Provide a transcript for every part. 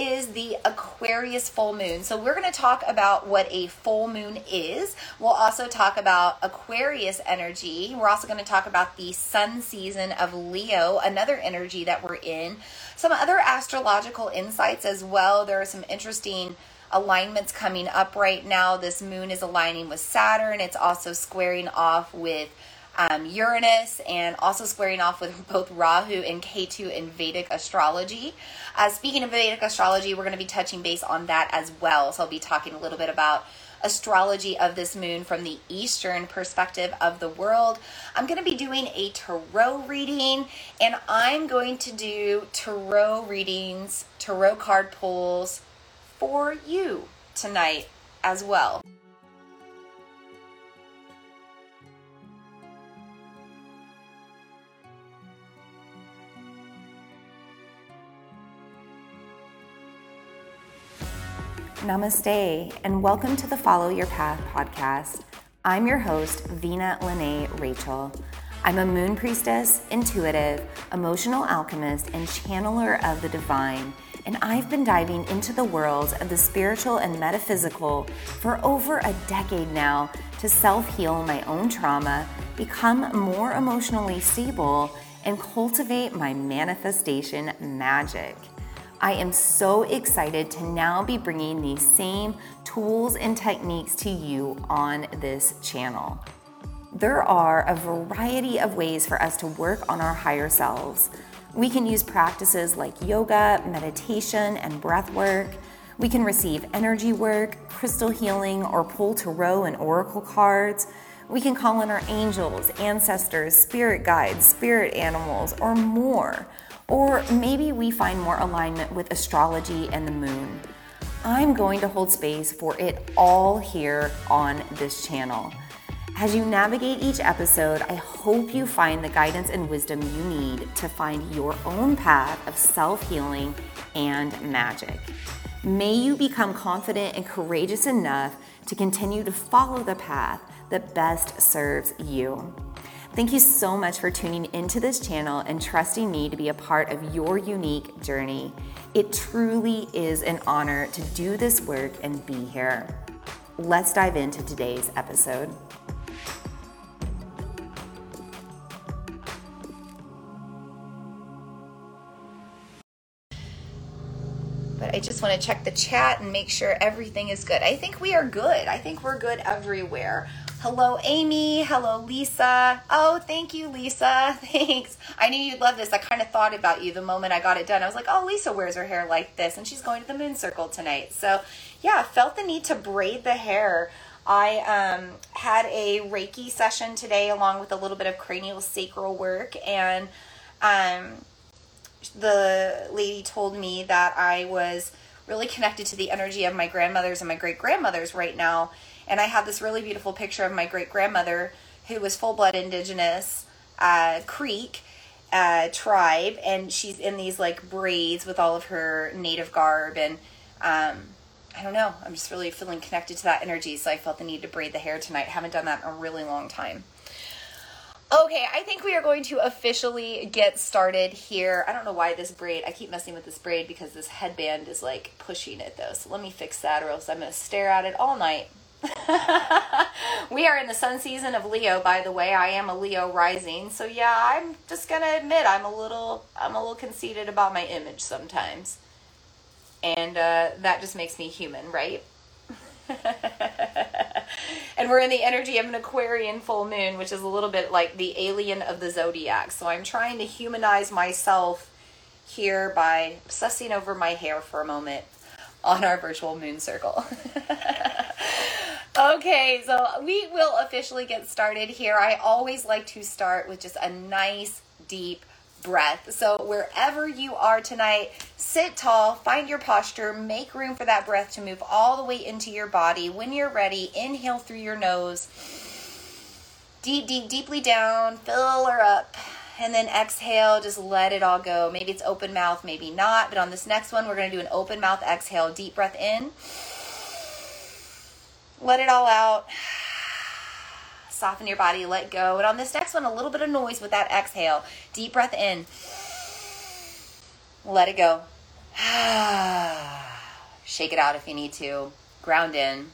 is the Aquarius full moon. So, we're going to talk about what a full moon is. We'll also talk about Aquarius energy. We're also going to talk about the sun season of Leo, another energy that we're in. Some other astrological insights as well. There are some interesting alignments coming up right now. This moon is aligning with Saturn, it's also squaring off with um, Uranus and also squaring off with both Rahu and Ketu in Vedic astrology. Uh, speaking of Vedic astrology, we're going to be touching base on that as well. So I'll be talking a little bit about astrology of this moon from the Eastern perspective of the world. I'm going to be doing a tarot reading and I'm going to do tarot readings, tarot card pulls for you tonight as well. Namaste, and welcome to the Follow Your Path podcast. I'm your host, Vina Lene Rachel. I'm a moon priestess, intuitive, emotional alchemist, and channeler of the divine. And I've been diving into the worlds of the spiritual and metaphysical for over a decade now to self heal my own trauma, become more emotionally stable, and cultivate my manifestation magic. I am so excited to now be bringing these same tools and techniques to you on this channel. There are a variety of ways for us to work on our higher selves. We can use practices like yoga, meditation, and breath work. We can receive energy work, crystal healing, or pull tarot and oracle cards. We can call in our angels, ancestors, spirit guides, spirit animals, or more. Or maybe we find more alignment with astrology and the moon. I'm going to hold space for it all here on this channel. As you navigate each episode, I hope you find the guidance and wisdom you need to find your own path of self healing and magic. May you become confident and courageous enough to continue to follow the path that best serves you. Thank you so much for tuning into this channel and trusting me to be a part of your unique journey. It truly is an honor to do this work and be here. Let's dive into today's episode. But I just want to check the chat and make sure everything is good. I think we are good. I think we're good everywhere. Hello, Amy. Hello, Lisa. Oh, thank you, Lisa. Thanks. I knew you'd love this. I kind of thought about you the moment I got it done. I was like, oh, Lisa wears her hair like this, and she's going to the moon circle tonight. So, yeah, felt the need to braid the hair. I um, had a Reiki session today along with a little bit of cranial sacral work, and um, the lady told me that I was really connected to the energy of my grandmothers and my great grandmothers right now and I have this really beautiful picture of my great grandmother who was full blood indigenous uh, Creek uh, tribe, and she's in these like braids with all of her native garb. And um, I don't know, I'm just really feeling connected to that energy. So I felt the need to braid the hair tonight. Haven't done that in a really long time. Okay, I think we are going to officially get started here. I don't know why this braid, I keep messing with this braid because this headband is like pushing it though. So let me fix that or else I'm going to stare at it all night. we are in the sun season of Leo, by the way. I am a Leo rising. So yeah, I'm just going to admit I'm a little I'm a little conceited about my image sometimes. And uh, that just makes me human, right? and we're in the energy of an Aquarian full moon, which is a little bit like the alien of the zodiac. So I'm trying to humanize myself here by obsessing over my hair for a moment on our virtual moon circle. Okay, so we will officially get started here. I always like to start with just a nice deep breath. So, wherever you are tonight, sit tall, find your posture, make room for that breath to move all the way into your body. When you're ready, inhale through your nose, deep, deep, deeply down, fill her up. And then exhale, just let it all go. Maybe it's open mouth, maybe not. But on this next one, we're going to do an open mouth exhale. Deep breath in let it all out. Soften your body, let go. And on this next one, a little bit of noise with that exhale. Deep breath in. Let it go. shake it out if you need to, ground in.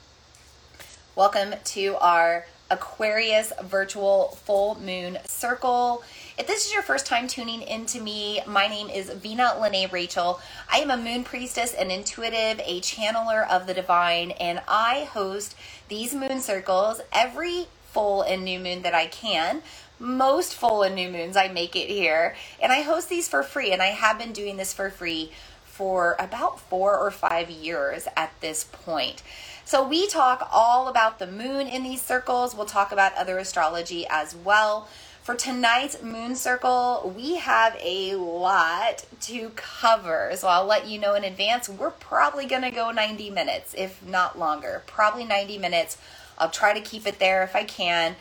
Welcome to our Aquarius virtual full moon circle. If this is your first time tuning in to me, my name is Vina Lene Rachel. I am a moon priestess, an intuitive, a channeler of the divine, and I host these moon circles every full and new moon that I can. Most full and new moons, I make it here. And I host these for free, and I have been doing this for free for about four or five years at this point. So, we talk all about the moon in these circles. We'll talk about other astrology as well. For tonight's moon circle, we have a lot to cover. So, I'll let you know in advance. We're probably going to go 90 minutes, if not longer. Probably 90 minutes. I'll try to keep it there if I can.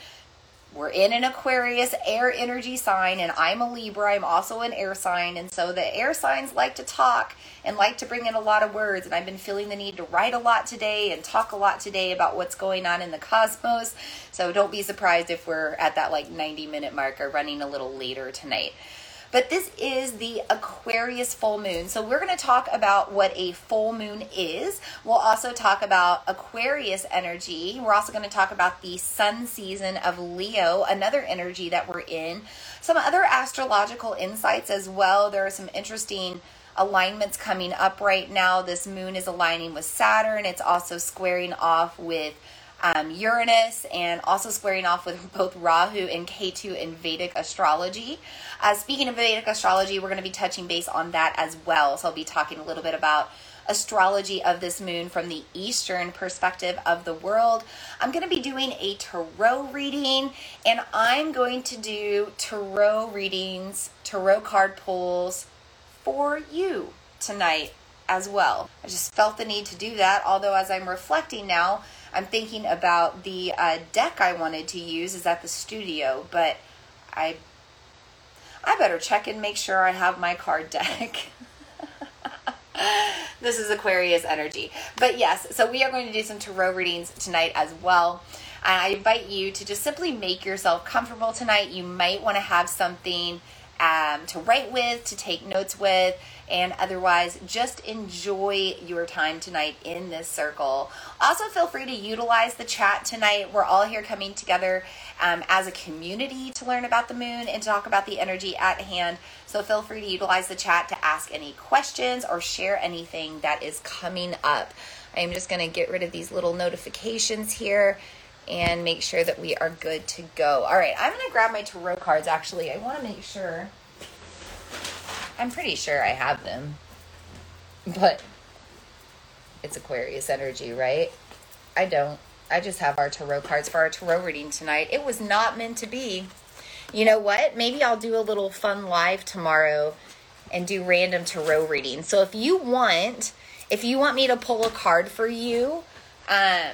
We're in an Aquarius air energy sign, and I'm a Libra. I'm also an air sign. And so the air signs like to talk and like to bring in a lot of words. And I've been feeling the need to write a lot today and talk a lot today about what's going on in the cosmos. So don't be surprised if we're at that like 90 minute mark or running a little later tonight. But this is the Aquarius full moon. So we're going to talk about what a full moon is. We'll also talk about Aquarius energy. We're also going to talk about the sun season of Leo, another energy that we're in. Some other astrological insights as well. There are some interesting alignments coming up right now. This moon is aligning with Saturn. It's also squaring off with um, Uranus and also squaring off with both Rahu and Ketu in Vedic astrology. Uh, speaking of Vedic astrology, we're going to be touching base on that as well. So I'll be talking a little bit about astrology of this moon from the Eastern perspective of the world. I'm going to be doing a tarot reading and I'm going to do tarot readings, tarot card pulls for you tonight as well. I just felt the need to do that, although as I'm reflecting now, I'm thinking about the uh, deck I wanted to use is at the studio, but I I better check and make sure I have my card deck. this is Aquarius energy. But yes, so we are going to do some tarot readings tonight as well. I invite you to just simply make yourself comfortable tonight. You might want to have something um, to write with, to take notes with, and otherwise just enjoy your time tonight in this circle. Also, feel free to utilize the chat tonight. We're all here coming together um, as a community to learn about the moon and talk about the energy at hand. So, feel free to utilize the chat to ask any questions or share anything that is coming up. I'm just going to get rid of these little notifications here and make sure that we are good to go. All right, I'm going to grab my tarot cards actually. I want to make sure. I'm pretty sure I have them. But it's Aquarius energy, right? I don't. I just have our tarot cards for our tarot reading tonight. It was not meant to be. You know what? Maybe I'll do a little fun live tomorrow and do random tarot reading. So if you want, if you want me to pull a card for you, um,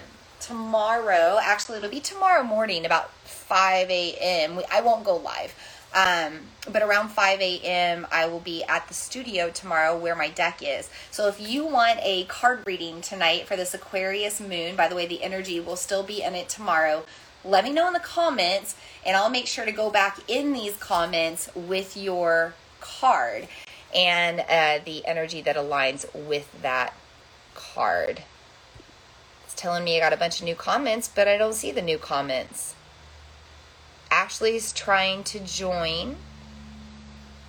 tomorrow, actually, it'll be tomorrow morning about 5 a.m. I won't go live. Um, but around 5 a.m., I will be at the studio tomorrow where my deck is. So if you want a card reading tonight for this Aquarius moon, by the way, the energy will still be in it tomorrow. Let me know in the comments, and I'll make sure to go back in these comments with your card and uh, the energy that aligns with that card telling me I got a bunch of new comments, but I don't see the new comments. Ashley's trying to join.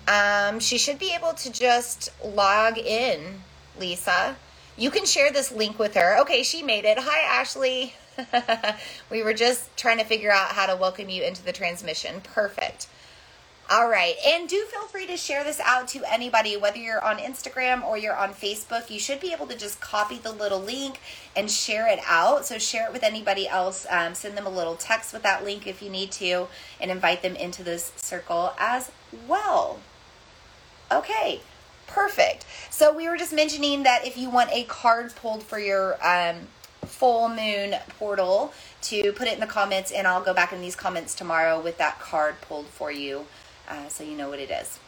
Um, she should be able to just log in, Lisa. You can share this link with her. Okay, she made it. Hi, Ashley. we were just trying to figure out how to welcome you into the transmission. Perfect. All right. And do feel free to share this out to anybody, whether you're on Instagram or you're on Facebook. You should be able to just copy the little link and share it out. So share it with anybody else. Um, send them a little text with that link if you need to and invite them into this circle as well. Okay. Perfect. So we were just mentioning that if you want a card pulled for your um, full moon portal, to put it in the comments, and I'll go back in these comments tomorrow with that card pulled for you uh, so you know what it is.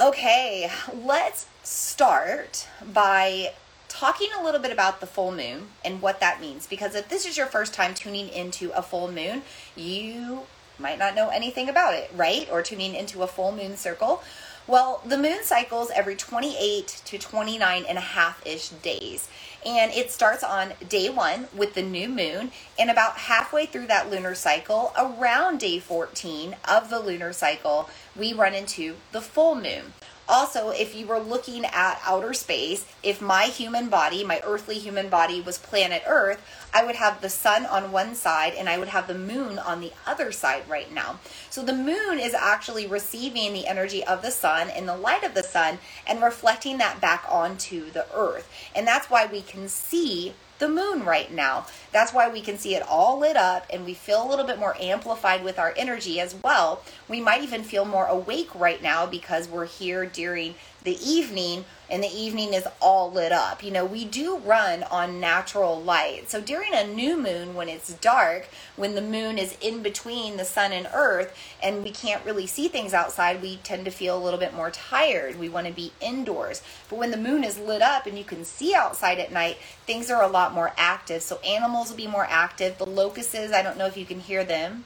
Okay, let's start by talking a little bit about the full moon and what that means. Because if this is your first time tuning into a full moon, you might not know anything about it, right? Or tuning into a full moon circle. Well, the moon cycles every 28 to 29 and a half ish days. And it starts on day one with the new moon. And about halfway through that lunar cycle, around day 14 of the lunar cycle, we run into the full moon. Also, if you were looking at outer space, if my human body, my earthly human body, was planet Earth, I would have the sun on one side and I would have the moon on the other side right now. So the moon is actually receiving the energy of the sun and the light of the sun and reflecting that back onto the earth. And that's why we can see the moon right now. That's why we can see it all lit up and we feel a little bit more amplified with our energy as well. We might even feel more awake right now because we're here during the evening and the evening is all lit up. You know, we do run on natural light. So during a new moon, when it's dark, when the moon is in between the sun and earth, and we can't really see things outside, we tend to feel a little bit more tired. We want to be indoors. But when the moon is lit up and you can see outside at night, things are a lot more active. So animals will be more active. The locusts, I don't know if you can hear them.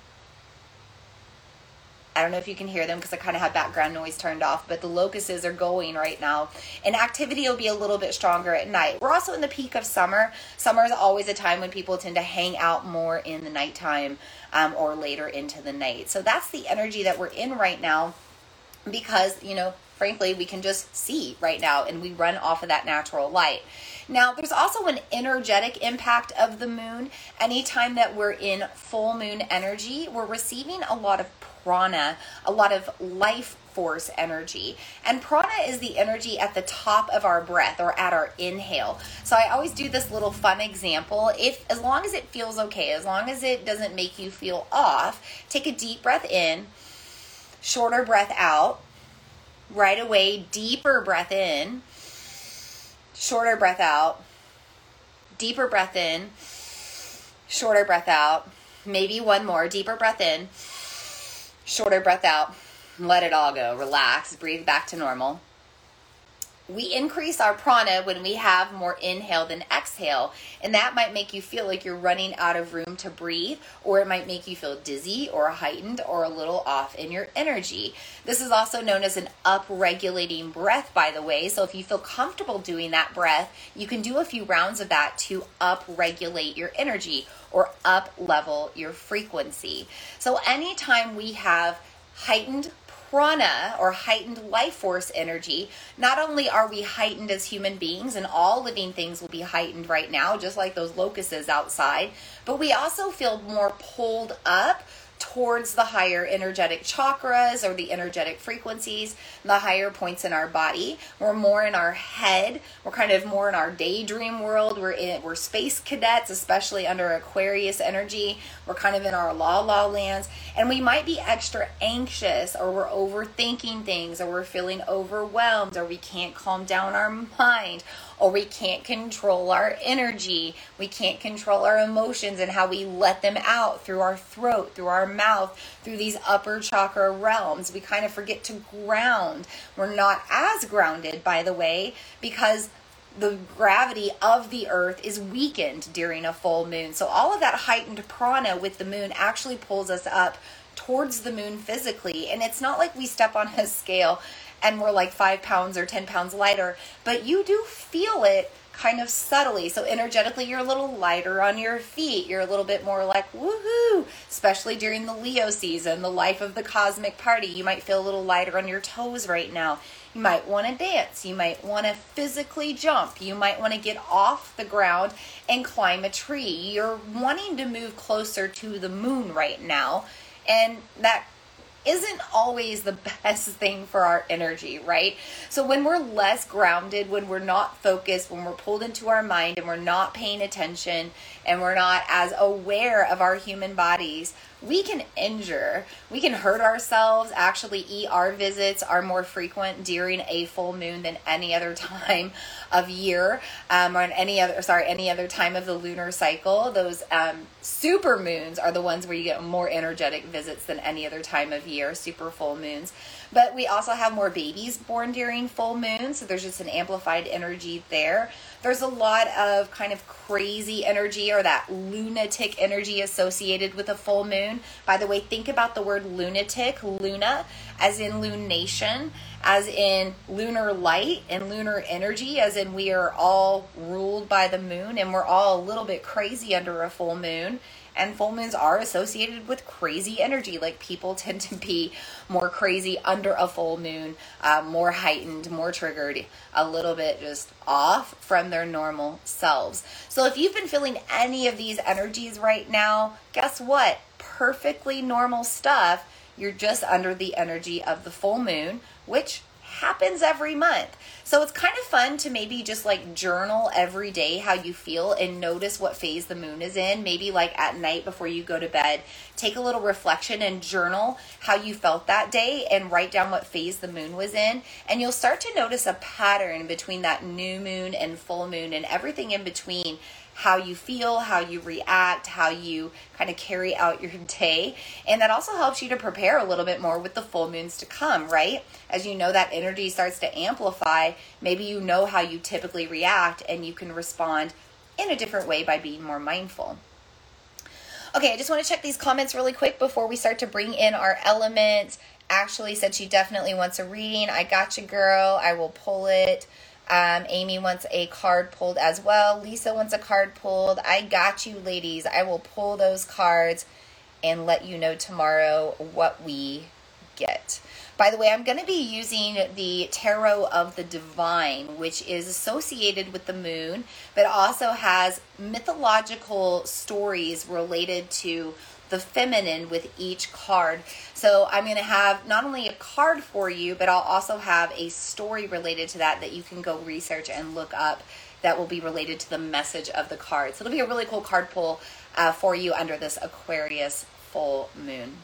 I don't know if you can hear them because I kind of have background noise turned off, but the locusts are going right now. And activity will be a little bit stronger at night. We're also in the peak of summer. Summer is always a time when people tend to hang out more in the nighttime um, or later into the night. So that's the energy that we're in right now because, you know, frankly, we can just see right now and we run off of that natural light. Now, there's also an energetic impact of the moon. Anytime that we're in full moon energy, we're receiving a lot of prana, a lot of life force energy. And prana is the energy at the top of our breath or at our inhale. So I always do this little fun example. If as long as it feels okay, as long as it doesn't make you feel off, take a deep breath in, shorter breath out. Right away, deeper breath in, shorter breath out. Deeper breath in, shorter breath out. Maybe one more, deeper breath in Shorter breath out. Let it all go. Relax. Breathe back to normal. We increase our prana when we have more inhale than exhale. And that might make you feel like you're running out of room to breathe, or it might make you feel dizzy or heightened or a little off in your energy. This is also known as an up-regulating breath, by the way. So if you feel comfortable doing that breath, you can do a few rounds of that to up-regulate your energy or up level your frequency. So anytime we have heightened prana or heightened life force energy, not only are we heightened as human beings, and all living things will be heightened right now, just like those locuses outside, but we also feel more pulled up towards the higher energetic chakras or the energetic frequencies, the higher points in our body. We're more in our head. We're kind of more in our daydream world. We're in we're space cadets, especially under Aquarius energy. We're kind of in our la la lands, and we might be extra anxious, or we're overthinking things, or we're feeling overwhelmed, or we can't calm down our mind or we can't control our energy. We can't control our emotions and how we let them out through our throat, through our mouth, through these upper chakra realms. We kind of forget to ground. We're not as grounded, by the way, because the gravity of the earth is weakened during a full moon. So all of that heightened prana with the moon actually pulls us up towards the moon physically. And it's not like we step on a scale and we're like five pounds or 10 pounds lighter, but you do feel it kind of subtly. So energetically, you're a little lighter on your feet. You're a little bit more like woohoo, especially during the Leo season, the life of the cosmic party. You might feel a little lighter on your toes right now. You might want to dance. You might want to physically jump. You might want to get off the ground and climb a tree. You're wanting to move closer to the moon right now. And that isn't always the best thing for our energy, right? So when we're less grounded, when we're not focused, when we're pulled into our mind and we're not paying attention and we're not as aware of our human bodies, we can injure, we can hurt ourselves. Actually, ER visits are more frequent during a full moon than any other time of year, um, or any other sorry any other time of the lunar cycle. Those um, super moons are the ones where you get more energetic visits than any other time of year. Super full moons. But we also have more babies born during full moon. So there's just an amplified energy there. There's a lot of kind of crazy energy or that lunatic energy associated with a full moon. By the way, think about the word lunatic, luna, as in lunation, as in lunar light and lunar energy, as in we are all ruled by the moon and we're all a little bit crazy under a full moon and full moons are associated with crazy energy. Like people tend to be more crazy under a full moon, uh, more heightened, more triggered, a little bit just off from their normal selves. So if you've been feeling any of these energies right now, guess what? Perfectly normal stuff. You're just under the energy of the full moon, which happens every month. So it's kind of fun to maybe just like journal every day how you feel and notice what phase the moon is in. Maybe like at night before you go to bed, take a little reflection and journal how you felt that day and write down what phase the moon was in. And you'll start to notice a pattern between that new moon and full moon and everything in between how you feel, how you react, how you kind of carry out your day. And that also helps you to prepare a little bit more with the full moons to come, right? As you know, that energy starts to amplify. Maybe you know how you typically react and you can respond in a different way by being more mindful. Okay, I just want to check these comments really quick before we start to bring in our elements. Ashley said she definitely wants a reading. I got you, girl. I will pull it. Um, Amy wants a card pulled as well. Lisa wants a card pulled. I got you, ladies. I will pull those cards and let you know tomorrow what we get. By the way, I'm going to be using the Tarot of the Divine, which is associated with the moon, but also has mythological stories related to the feminine with each card. So I'm going to have not only a card for you, but I'll also have a story related to that that you can go research and look up that will be related to the message of the card. So it'll be a really cool card pull uh, for you under this Aquarius full moon.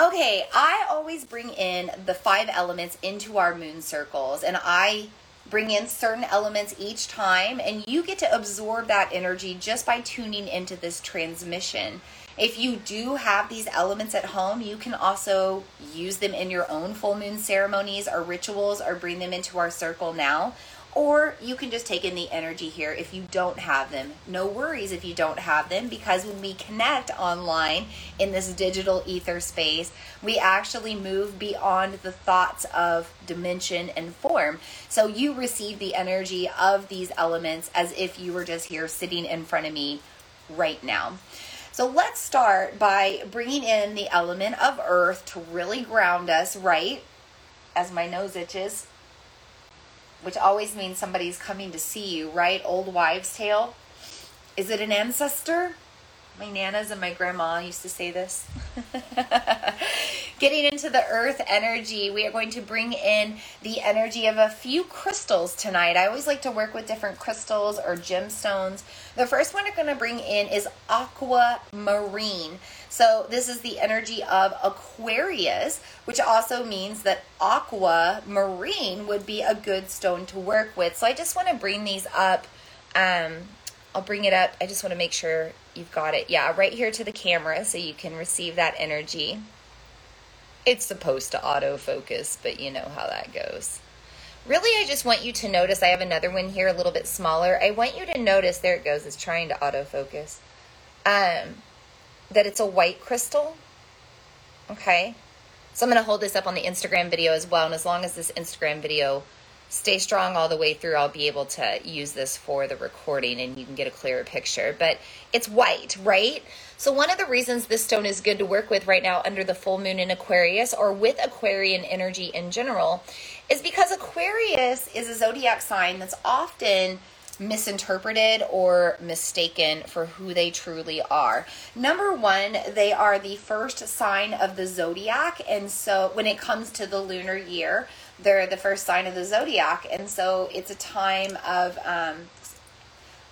Okay, I always bring in the five elements into our moon circles, and I bring in certain elements each time, and you get to absorb that energy just by tuning into this transmission. If you do have these elements at home, you can also use them in your own full moon ceremonies or rituals or bring them into our circle now or you can just take in the energy here if you don't have them. No worries if you don't have them because when we connect online in this digital ether space, we actually move beyond the thoughts of dimension and form. So you receive the energy of these elements as if you were just here sitting in front of me right now. So let's start by bringing in the element of earth to really ground us, right? As my nose itches which always means somebody's coming to see you, right? Old wives' tale. Is it an ancestor? My nanas and my grandma used to say this. Getting into the earth energy, we are going to bring in the energy of a few crystals tonight. I always like to work with different crystals or gemstones. The first one I'm going to bring in is aquamarine. So, this is the energy of Aquarius, which also means that aqua marine would be a good stone to work with. So, I just want to bring these up. Um, I'll bring it up. I just want to make sure you've got it. Yeah, right here to the camera so you can receive that energy. It's supposed to autofocus, but you know how that goes. Really, I just want you to notice. I have another one here a little bit smaller. I want you to notice, there it goes, it's trying to autofocus, um, that it's a white crystal. Okay. So I'm to hold this up on the Instagram video as well. And as long as this Instagram video stay strong all the way through, I'll be able to use this for the recording and you can get a clearer picture. But it's white, right? So, one of the reasons this stone is good to work with right now under the full moon in Aquarius or with Aquarian energy in general is because Aquarius is a zodiac sign that's often misinterpreted or mistaken for who they truly are. Number one, they are the first sign of the zodiac. And so, when it comes to the lunar year, they're the first sign of the zodiac. And so it's a time of, um,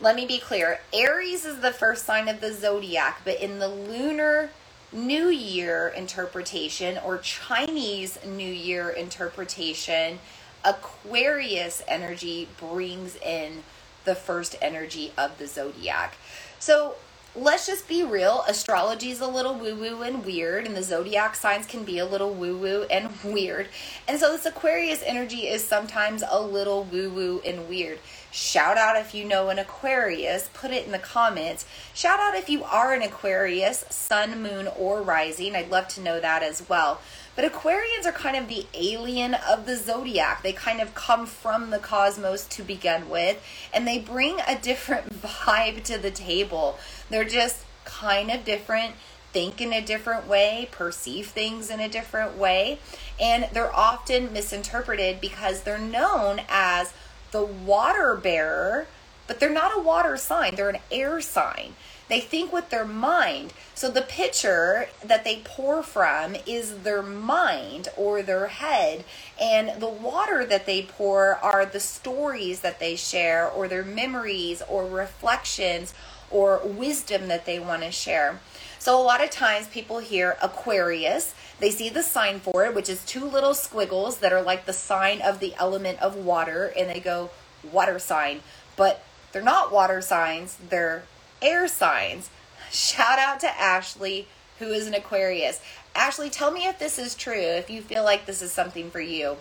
let me be clear Aries is the first sign of the zodiac, but in the lunar New Year interpretation or Chinese New Year interpretation, Aquarius energy brings in the first energy of the zodiac. So let's just be real. Astrology is a little woo woo and weird, and the zodiac signs can be a little woo woo and weird. And so, this Aquarius energy is sometimes a little woo woo and weird. Shout out if you know an Aquarius, put it in the comments. Shout out if you are an Aquarius, sun, moon, or rising. I'd love to know that as well. But Aquarians are kind of the alien of the zodiac. They kind of come from the cosmos to begin with, and they bring a different vibe to the table. They're just kind of different, think in a different way, perceive things in a different way, and they're often misinterpreted because they're known as the water bearer, but they're not a water sign, they're an air sign. They think with their mind. So the pitcher that they pour from is their mind or their head. And the water that they pour are the stories that they share or their memories or reflections or wisdom that they want to share. So a lot of times people hear Aquarius, they see the sign for it, which is two little squiggles that are like the sign of the element of water, and they go water sign. But they're not water signs, they're air signs. Shout out to Ashley, who is an Aquarius. Ashley, tell me if this is true, if you feel like this is something for you,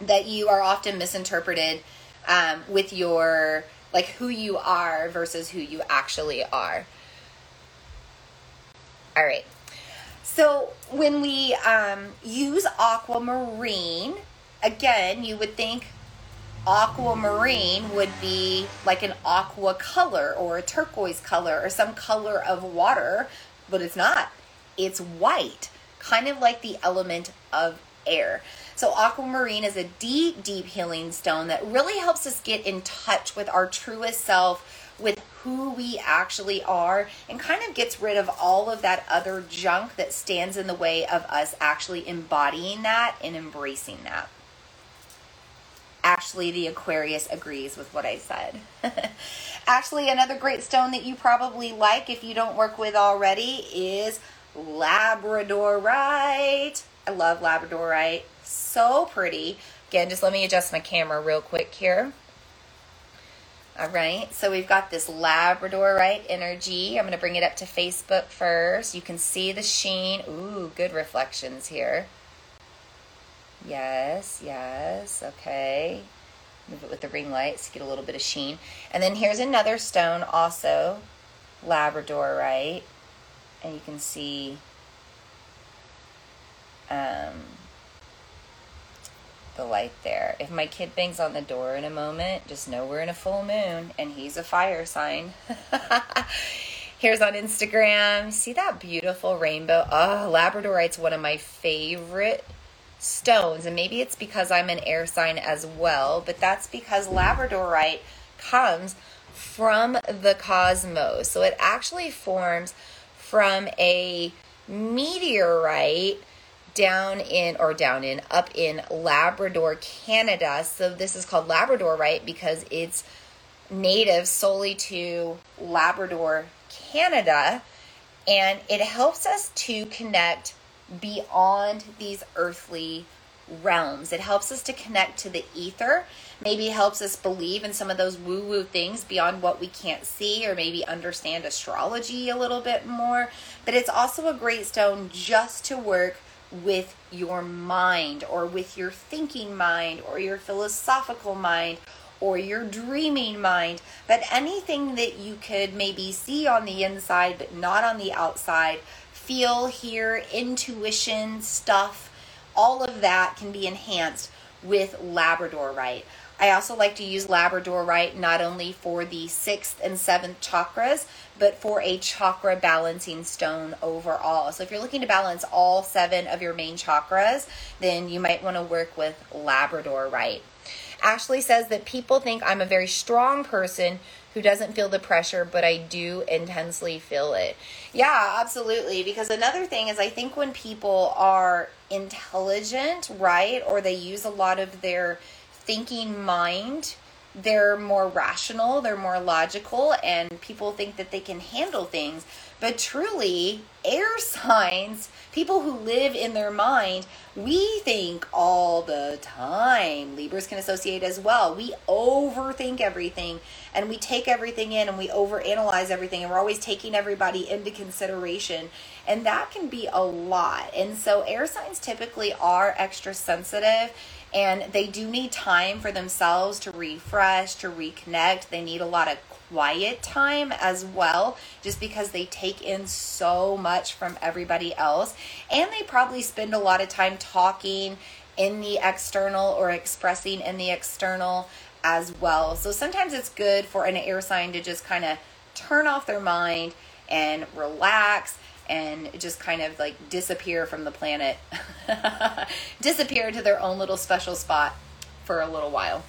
that you are often misinterpreted um, with your, like who you are versus who you actually are. All right. So when we um, use aquamarine, again, you would think aquamarine would be like an aqua color or a turquoise color or some color of water, but it's not. It's white, kind of like the element of air. So, aquamarine is a deep, deep healing stone that really helps us get in touch with our truest self, with who we actually are, and kind of gets rid of all of that other junk that stands in the way of us actually embodying that and embracing that. Ashley the Aquarius agrees with what I said. Ashley, another great stone that you probably like if you don't work with already is Labradorite. I love Labradorite. So pretty. Again, just let me adjust my camera real quick here. All right, so we've got this Labradorite energy. I'm going to bring it up to Facebook first. You can see the sheen. Ooh, good reflections here. Yes, yes, okay. Move it with the ring lights, get a little bit of sheen. And then here's another stone also, Labradorite. And you can see um, the light there. If my kid bangs on the door in a moment, just know we're in a full moon and he's a fire sign. Here's on Instagram. See that beautiful rainbow? Oh, Labradorite's one of my favorite stones. And maybe it's because I'm an air sign as well, but that's because Labradorite comes from the cosmos. So it actually forms from a meteorite down in or down in up in Labrador, Canada. So this is called Labradorite? because it's native solely to Labrador, Canada, and it helps us to connect beyond these earthly realms. It helps us to connect to the ether. Maybe helps us believe in some of those woo woo things beyond what we can't see, or maybe understand astrology a little bit more. But it's also a great stone just to work with your mind, or with your thinking mind, or your philosophical mind. Or your dreaming mind, but anything that you could maybe see on the inside but not on the outside, feel, hear, intuition stuff, all of that can be enhanced with Labradorite. I also like to use Labradorite not only for the sixth and seventh chakras, but for a chakra balancing stone overall. So if you're looking to balance all seven of your main chakras, then you might want to work with Labradorite. Ashley says that people think I'm a very strong person who doesn't feel the pressure, but I do intensely feel it. Yeah, absolutely. Because another thing is, I think when people are intelligent, right, or they use a lot of their thinking mind they're more rational, they're more logical, and people think that they can handle things. But truly, air signs, people who live in their mind, we think all the time. Libras can associate as well. We overthink everything and we take everything in and we overanalyze everything and we're always taking everybody into consideration. And that can be a lot. And so air signs typically are extra sensitive and they do need time for themselves to refresh, to reconnect. They need a lot of quiet time as well, just because they take in so much from everybody else. And they probably spend a lot of time talking in the external or expressing in the external as well. So sometimes it's good for an air sign to just kind of turn off their mind and relax and just kind of like disappear from the planet, disappear to their own little special spot for a little while.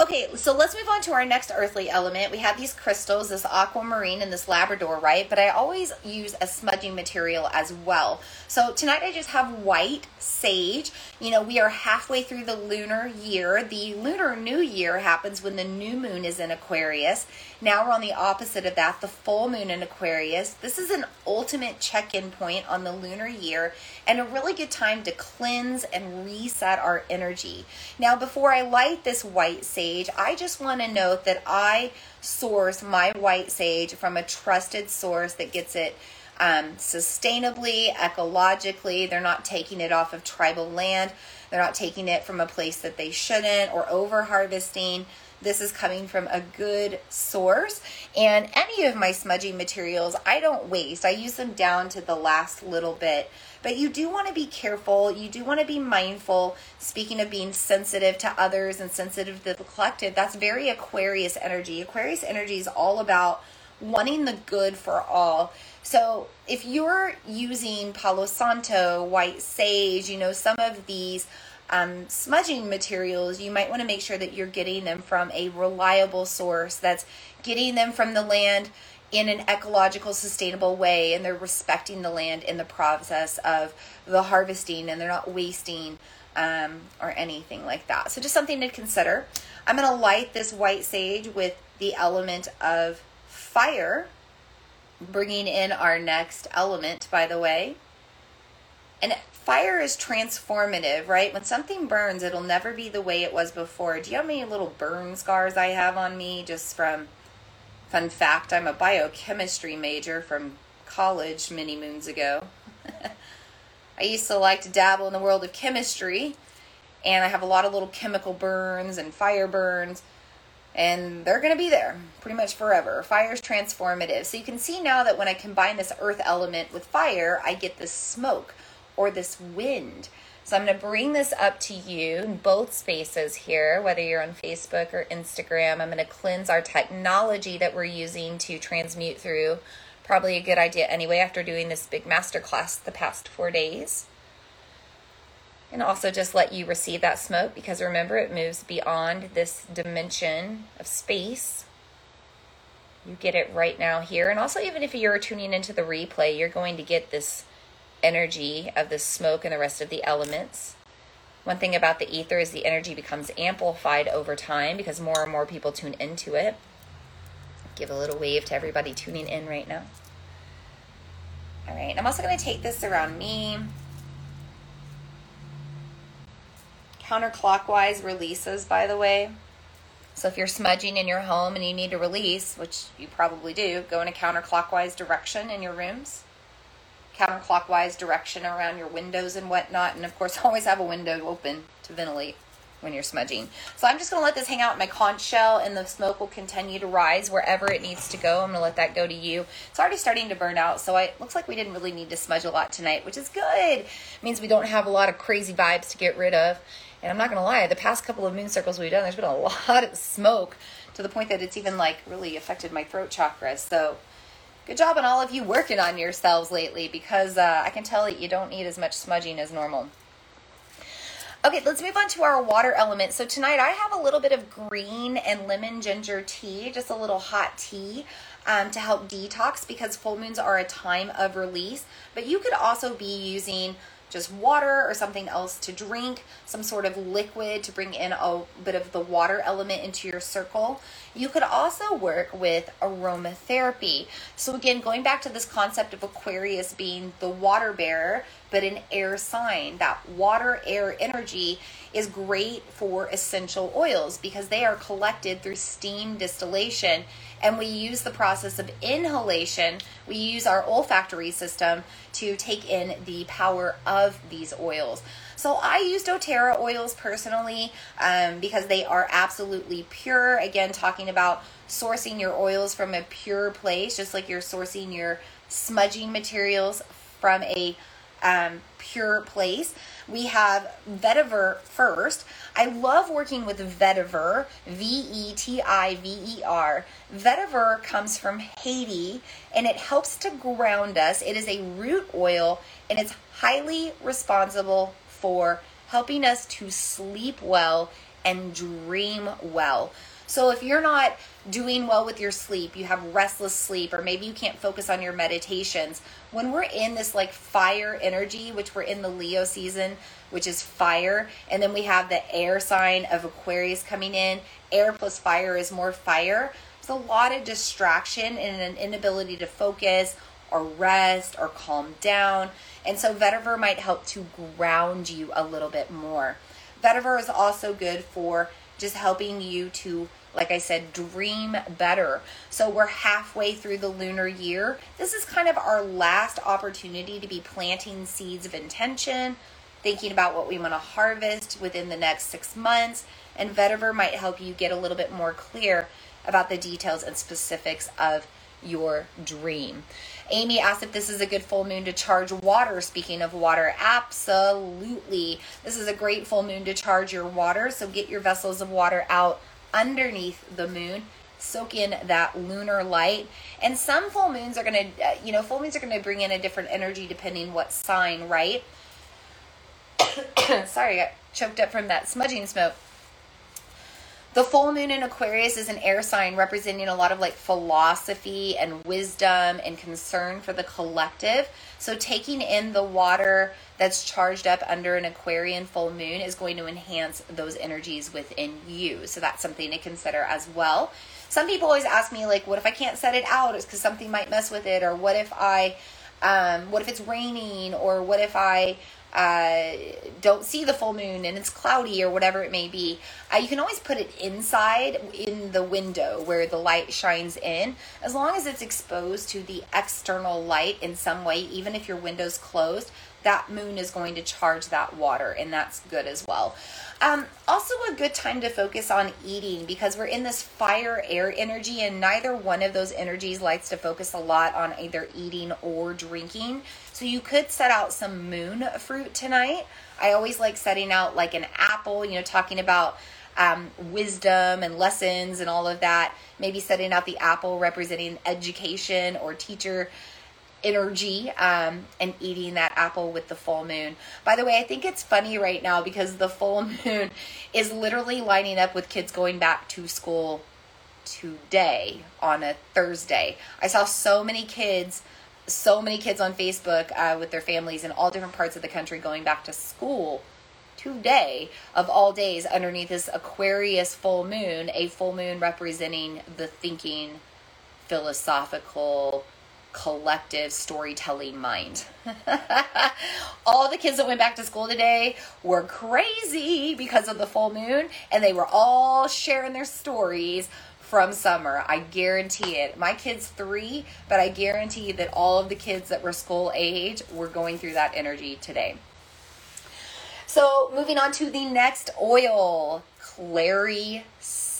Okay, so let's move on to our next earthly element. We have these crystals, this aquamarine and this Labradorite? But I always use a smudging material as well. So tonight I just have white sage. You know, we are halfway through the lunar year. The lunar new year happens when the new moon is in Aquarius. Now we're on the opposite of that, the full moon in Aquarius. This is an ultimate check in point on the lunar year and a really good time to cleanse and reset our energy. Now, before I light this white sage, I just want to note that I source my white sage from a trusted source that gets it um, sustainably, ecologically. They're not taking it off of tribal land. They're not taking it from a place that they shouldn't or over harvesting. This is coming from a good source. And any of my smudging materials, I don't waste. I use them down to the last little bit. But you do want to be careful. You do want to be mindful. Speaking of being sensitive to others and sensitive to the collective, that's very Aquarius energy. Aquarius energy is all about wanting the good for all. So if you're using Palo Santo, white sage, you know, some of these um, smudging materials, you might want to make sure that you're getting them from a reliable source that's getting them from the land in an ecological, sustainable way, and they're respecting the land in the process of the harvesting and they're not wasting um, or anything like that. So, just something to consider. I'm going to light this white sage with the element of fire, bringing in our next element, by the way. And fire is transformative, right? When something burns, it'll never be the way it was before. Do you know how many little burn scars I have on me just from fun fact? I'm a biochemistry major from college many moons ago. I used to like to dabble in the world of chemistry, and I have a lot of little chemical burns and fire burns, and they're going to be there pretty much forever. Fire is transformative. So you can see now that when I combine this earth element with fire, I get this smoke or this wind. So I'm going to bring this up to you in both spaces here, whether you're on Facebook or Instagram. I'm going to cleanse our technology that we're using to transmute through. Probably a good idea anyway after doing this big masterclass the past four days. And also just let you receive that smoke because remember, it moves beyond this dimension of space. You get it right now here. And also, even if you're tuning into the replay, you're going to get this energy of the smoke and the rest of the elements. One thing about the ether is the energy becomes amplified over time because more and more people tune into it. Give a little wave to everybody tuning in right now. All right, I'm also going to take this around me. Counterclockwise releases, by the way. So if you're smudging in your home and you need to release, which you probably do, go in a counterclockwise direction in your rooms counterclockwise direction around your windows and whatnot. And of course, always have a window open to ventilate when you're smudging. So I'm just going to let this hang out in my conch shell and the smoke will continue to rise wherever it needs to go. I'm going to let that go to you. It's already starting to burn out, so it looks like we didn't really need to smudge a lot tonight, which is good. It means we don't have a lot of crazy vibes to get rid of. And I'm not going to lie, the past couple of moon circles we've done, there's been a lot of smoke to the point that it's even like really affected my throat chakra. So good job on all of you working on yourselves lately because uh, I can tell that you don't need as much smudging as normal. Okay, let's move on to our water element. So tonight I have a little bit of green and lemon ginger tea, just a little hot tea um, to help detox because full moons are a time of release. But you could also be using just water or something else to drink, some sort of liquid to bring in a bit of the water element into your circle. You could also work with aromatherapy. So, again, going back to this concept of Aquarius being the water bearer, but an air sign, that water air energy is great for essential oils because they are collected through steam distillation and we use the process of inhalation. We use our olfactory system to take in the power of these oils. So I use doTERRA oils personally um, because they are absolutely pure. Again, talking about sourcing your oils from a pure place, just like you're sourcing your smudging materials from a um, pure place. We have vetiver first. I love working with vetiver, V E T I V E R. Vetiver comes from Haiti and it helps to ground us. It is a root oil and it's highly responsible for helping us to sleep well and dream well. So if you're not doing well with your sleep, you have restless sleep, or maybe you can't focus on your meditations, when we're in this like fire energy, which we're in the Leo season, which is fire, and then we have the air sign of Aquarius coming in, air plus fire is more fire. There's a lot of distraction and an inability to focus or rest or calm down. And so vetiver might help to ground you a little bit more. Vetiver is also good for just helping you to like I said, dream better. So we're halfway through the lunar year. This is kind of our last opportunity to be planting seeds of intention, thinking about what we want to harvest within the next six months. And vetiver might help you get a little bit more clear about the details and specifics of your dream. Amy asked if this is a good full moon to charge water. Speaking of water, absolutely. This is a great full moon to charge your water. So get your vessels of water out underneath the moon soak in that lunar light. And some full moons are going to uh, you know full moons are going to bring in a different energy depending what sign right? Sorry i got choked up from that smudging smoke the full moon in Aquarius is an air sign representing a lot of like philosophy and wisdom and concern for the collective. So, taking in the water that's charged up under an Aquarian full moon is going to enhance those energies within you. So, that's something to consider as well. Some people always ask me, like, what if I can't set it out? It's because something might mess with it, or what if I, um, what if it's raining, or what if I, uh, don't see the full moon and it's cloudy or whatever it may be, uh, you can always put it inside in the window where the light shines in. As long as it's exposed to the external light in some way, even if your window's closed, that moon is going to charge that water, and that's good as well. Um, also, a good time to focus on eating because we're in this fire air energy, and neither one of those energies likes to focus a lot on either eating or drinking. So, you could set out some moon fruit tonight. I always like setting out like an apple, you know, talking about um, wisdom and lessons and all of that. Maybe setting out the apple representing education or teacher energy um, and eating that apple with the full moon. By the way, I think it's funny right now because the full moon is literally lining up with kids going back to school today on a Thursday. I saw so many kids, so many kids on Facebook uh, with their families in all different parts of the country going back to school today of all days underneath this Aquarius full moon, a full moon representing the thinking, philosophical, collective storytelling mind. all the kids that went back to school today were crazy because of the full moon, and they were all sharing their stories from summer. I guarantee it. My kid's three, but I guarantee that all of the kids that were school age were going through that energy today. So, moving on to the next oil, clary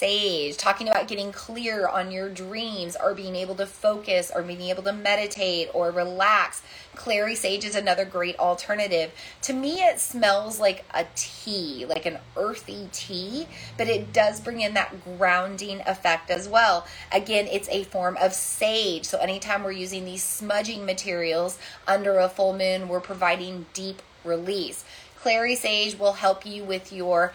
sage, talking about getting clear on your dreams or being able to focus or being able to meditate or relax. Clary sage is another great alternative. To me, it smells like a tea, like an earthy tea, but it does bring in that grounding effect as well. Again, it's a form of sage. So, anytime we're using these smudging materials under a full moon, we're providing deep release. Clary sage will help you with your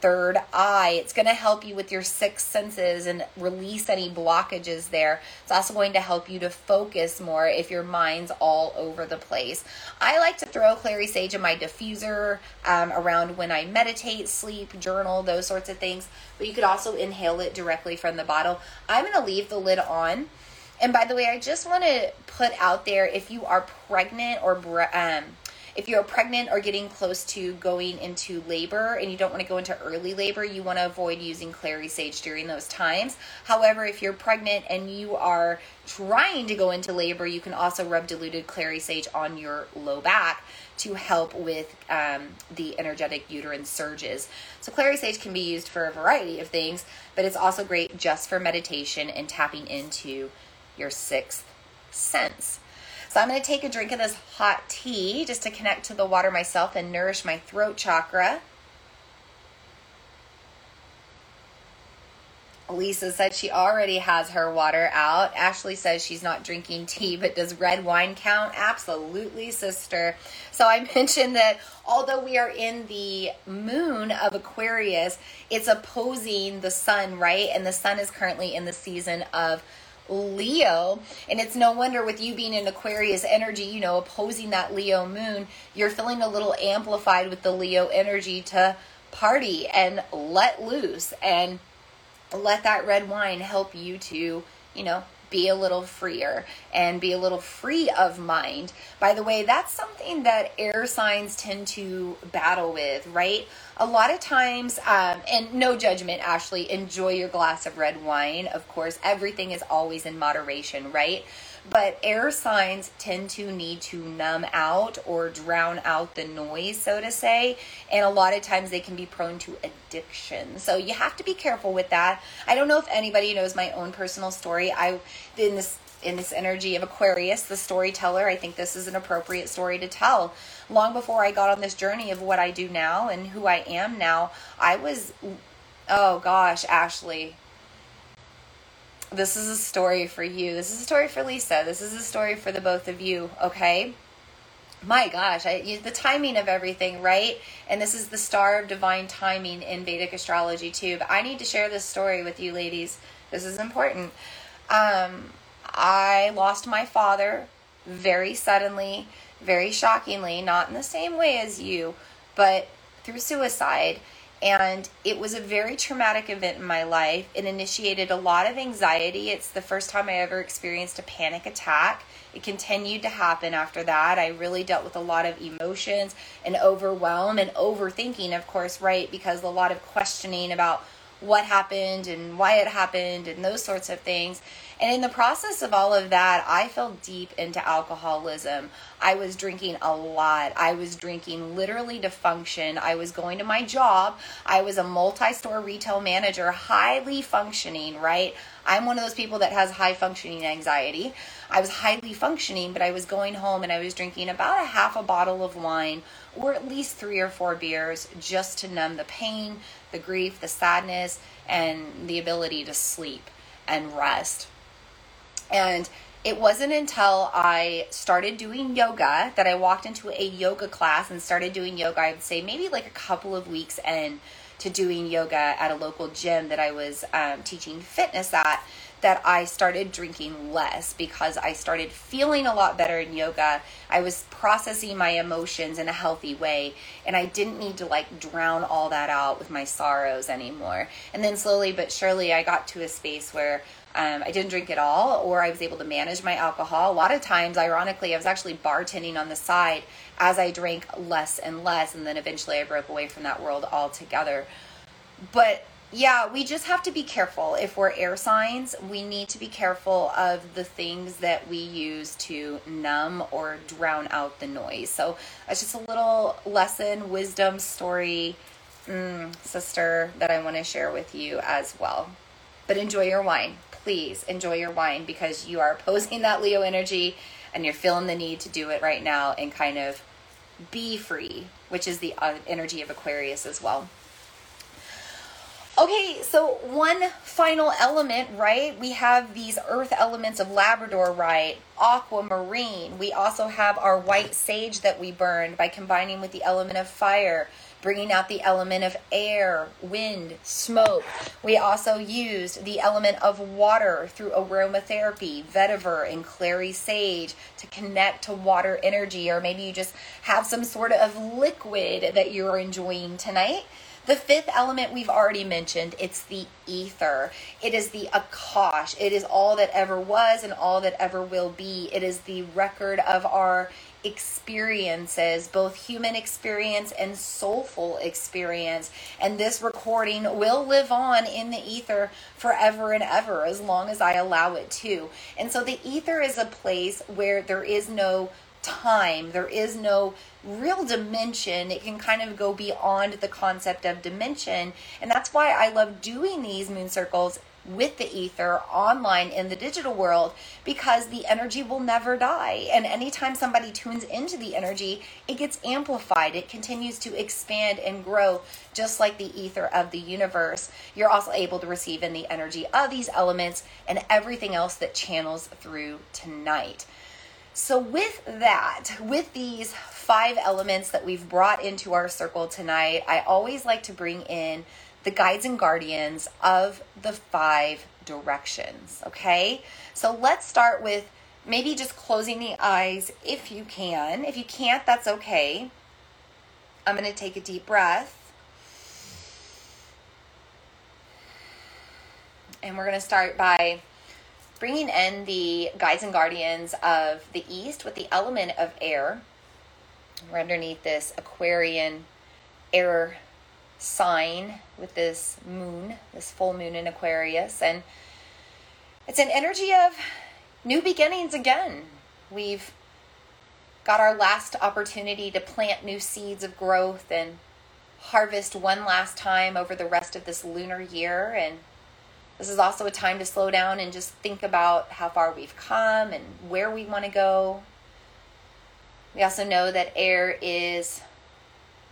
third eye. It's going to help you with your six senses and release any blockages there. It's also going to help you to focus more if your mind's all over the place. I like to throw clary sage in my diffuser um, around when I meditate, sleep, journal, those sorts of things. But you could also inhale it directly from the bottle. I'm going to leave the lid on. And by the way, I just want to put out there if you are pregnant or um, if you're pregnant or getting close to going into labor and you don't want to go into early labor, you want to avoid using clary sage during those times. However, if you're pregnant and you are trying to go into labor, you can also rub diluted clary sage on your low back to help with um, the energetic uterine surges. So, clary sage can be used for a variety of things, but it's also great just for meditation and tapping into your sixth sense. So I'm going to take a drink of this hot tea just to connect to the water myself and nourish my throat chakra. Lisa said she already has her water out. Ashley says she's not drinking tea, but does red wine count? Absolutely, sister. So I mentioned that although we are in the moon of Aquarius, it's opposing the sun, right? And the sun is currently in the season of Leo. And it's no wonder with you being an Aquarius energy, you know, opposing that Leo moon, you're feeling a little amplified with the Leo energy to party and let loose and let that red wine help you to, you know, be a little freer and be a little free of mind. By the way, that's something that air signs tend to battle with, right? A lot of times, um, and no judgment, Ashley, enjoy your glass of red wine. Of course, everything is always in moderation, right? But air signs tend to need to numb out or drown out the noise, so to say. And a lot of times they can be prone to addiction. So you have to be careful with that. I don't know if anybody knows my own personal story. I, in this in this energy of Aquarius, the storyteller, I think this is an appropriate story to tell. Long before I got on this journey of what I do now and who I am now, I was, oh gosh, Ashley, this is a story for you. This is a story for Lisa. This is a story for the both of you, okay? My gosh, I, the timing of everything, right? And this is the star of divine timing in Vedic astrology, too. But I need to share this story with you, ladies. This is important. Um, I lost my father very suddenly, very shockingly, not in the same way as you, but through suicide. And it was a very traumatic event in my life. It initiated a lot of anxiety. It's the first time I ever experienced a panic attack. It continued to happen after that. I really dealt with a lot of emotions and overwhelm and overthinking, of course, right? Because a lot of questioning about what happened and why it happened and those sorts of things. And in the process of all of that, I fell deep into alcoholism. I was drinking a lot. I was drinking literally to function. I was going to my job. I was a multi store retail manager, highly functioning, right? I'm one of those people that has high functioning anxiety. I was highly functioning, but I was going home and I was drinking about a half a bottle of wine or at least three or four beers just to numb the pain, the grief, the sadness, and the ability to sleep and rest. And it wasn't until I started doing yoga that I walked into a yoga class and started doing yoga. I would say maybe like a couple of weeks in to doing yoga at a local gym that I was um, teaching fitness at that I started drinking less because I started feeling a lot better in yoga. I was processing my emotions in a healthy way and I didn't need to like drown all that out with my sorrows anymore. And then slowly but surely I got to a space where um, I didn't drink at all, or I was able to manage my alcohol. A lot of times, ironically, I was actually bartending on the side as I drank less and less, and then eventually I broke away from that world altogether. But yeah, we just have to be careful. If we're air signs, we need to be careful of the things that we use to numb or drown out the noise. So that's just a little lesson, wisdom, story, mm, sister, that I want to share with you as well. But enjoy your wine please enjoy your wine because you are opposing that Leo energy and you're feeling the need to do it right now and kind of be free, which is the uh, energy of Aquarius as well. Okay, so one final element, right? We have these earth elements of Labradorite, aquamarine. We also have our white sage that we burned by combining with the element of fire bringing out the element of air, wind, smoke. We also used the element of water through aromatherapy, vetiver, and clary sage to connect to water energy, or maybe you just have some sort of liquid that you're enjoying tonight. The fifth element we've already mentioned, it's the ether. It is the Akash. It is all that ever was and all that ever will be. It is the record of our experiences, both human experience and soulful experience. And this recording will live on in the ether forever and ever as long as I allow it to. And so the ether is a place where there is no time, there is no real dimension. It can kind of go beyond the concept of dimension. And that's why I love doing these moon circles with the ether online in the digital world because the energy will never die. And anytime somebody tunes into the energy, it gets amplified. It continues to expand and grow, just like the ether of the universe. You're also able to receive in the energy of these elements and everything else that channels through tonight. So, with that, with these five elements that we've brought into our circle tonight, I always like to bring in the guides and guardians of the five directions. Okay, so let's start with maybe just closing the eyes if you can. If you can't, that's okay. I'm going to take a deep breath. And we're going to start by bringing in the guides and guardians of the east with the element of air. We're underneath this Aquarian air sign with this moon, this full moon in Aquarius. And it's an energy of new beginnings again. We've got our last opportunity to plant new seeds of growth and harvest one last time over the rest of this lunar year. And this is also a time to slow down and just think about how far we've come and where we want to go. We also know that air is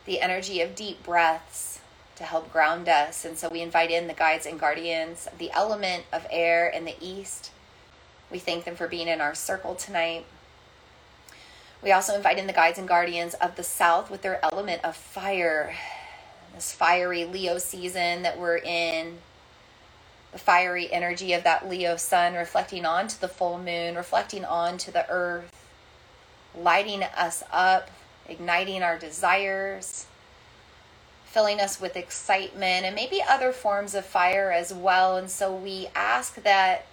the energy of deep breaths to help ground us. And so we invite in the guides and guardians the element of air in the east. We thank them for being in our circle tonight. We also invite in the guides and guardians of the south with their element of fire. This fiery Leo season that we're in the fiery energy of that Leo sun reflecting onto the full moon, reflecting onto the earth, lighting us up, igniting our desires, filling us with excitement, and maybe other forms of fire as well. And so we ask that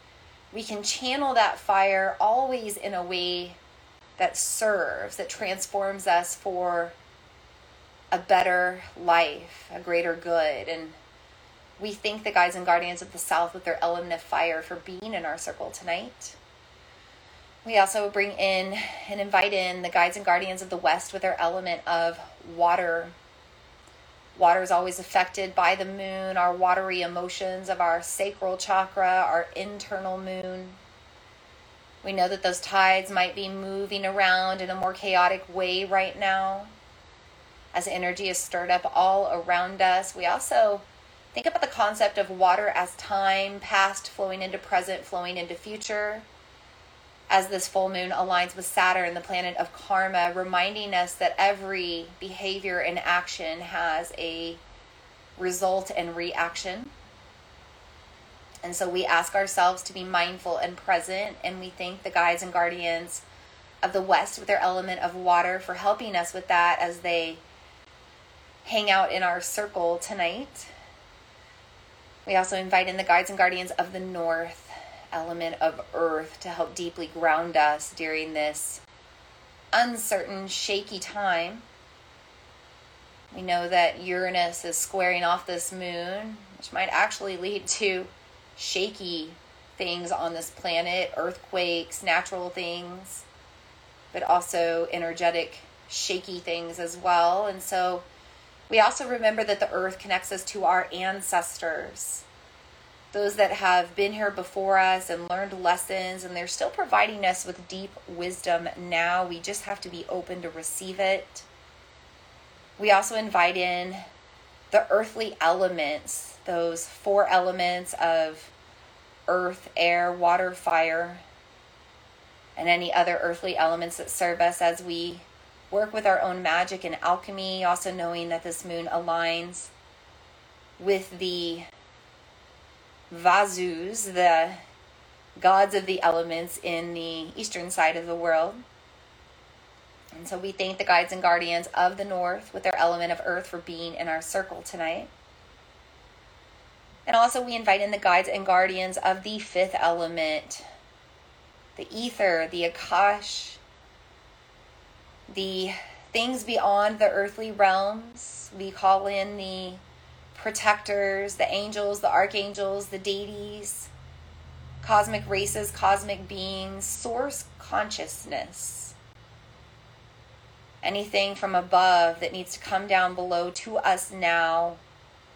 we can channel that fire always in a way that serves, that transforms us for a better life, a greater good. And we thank the guides and guardians of the South with their element of fire for being in our circle tonight. We also bring in and invite in the guides and guardians of the West with their element of water. Water is always affected by the moon, our watery emotions of our sacral chakra, our internal moon. We know that those tides might be moving around in a more chaotic way right now as energy is stirred up all around us. We also Think about the concept of water as time, past flowing into present, flowing into future. As this full moon aligns with Saturn, the planet of karma, reminding us that every behavior and action has a result and reaction. And so we ask ourselves to be mindful and present, and we thank the guides and guardians of the West with their element of water for helping us with that as they hang out in our circle tonight. We also invite in the guides and guardians of the north element of earth to help deeply ground us during this uncertain, shaky time. We know that Uranus is squaring off this moon, which might actually lead to shaky things on this planet, earthquakes, natural things, but also energetic, shaky things as well. And so we also remember that the earth connects us to our ancestors, those that have been here before us and learned lessons, and they're still providing us with deep wisdom now. We just have to be open to receive it. We also invite in the earthly elements, those four elements of earth, air, water, fire, and any other earthly elements that serve us as we work with our own magic and alchemy, also knowing that this moon aligns with the Vasus, the gods of the elements in the eastern side of the world. And so we thank the guides and guardians of the north with their element of earth for being in our circle tonight. And also, we invite in the guides and guardians of the fifth element the ether, the Akash, the things beyond the earthly realms. We call in the protectors, the angels, the archangels, the deities, cosmic races, cosmic beings, source consciousness. Anything from above that needs to come down below to us now.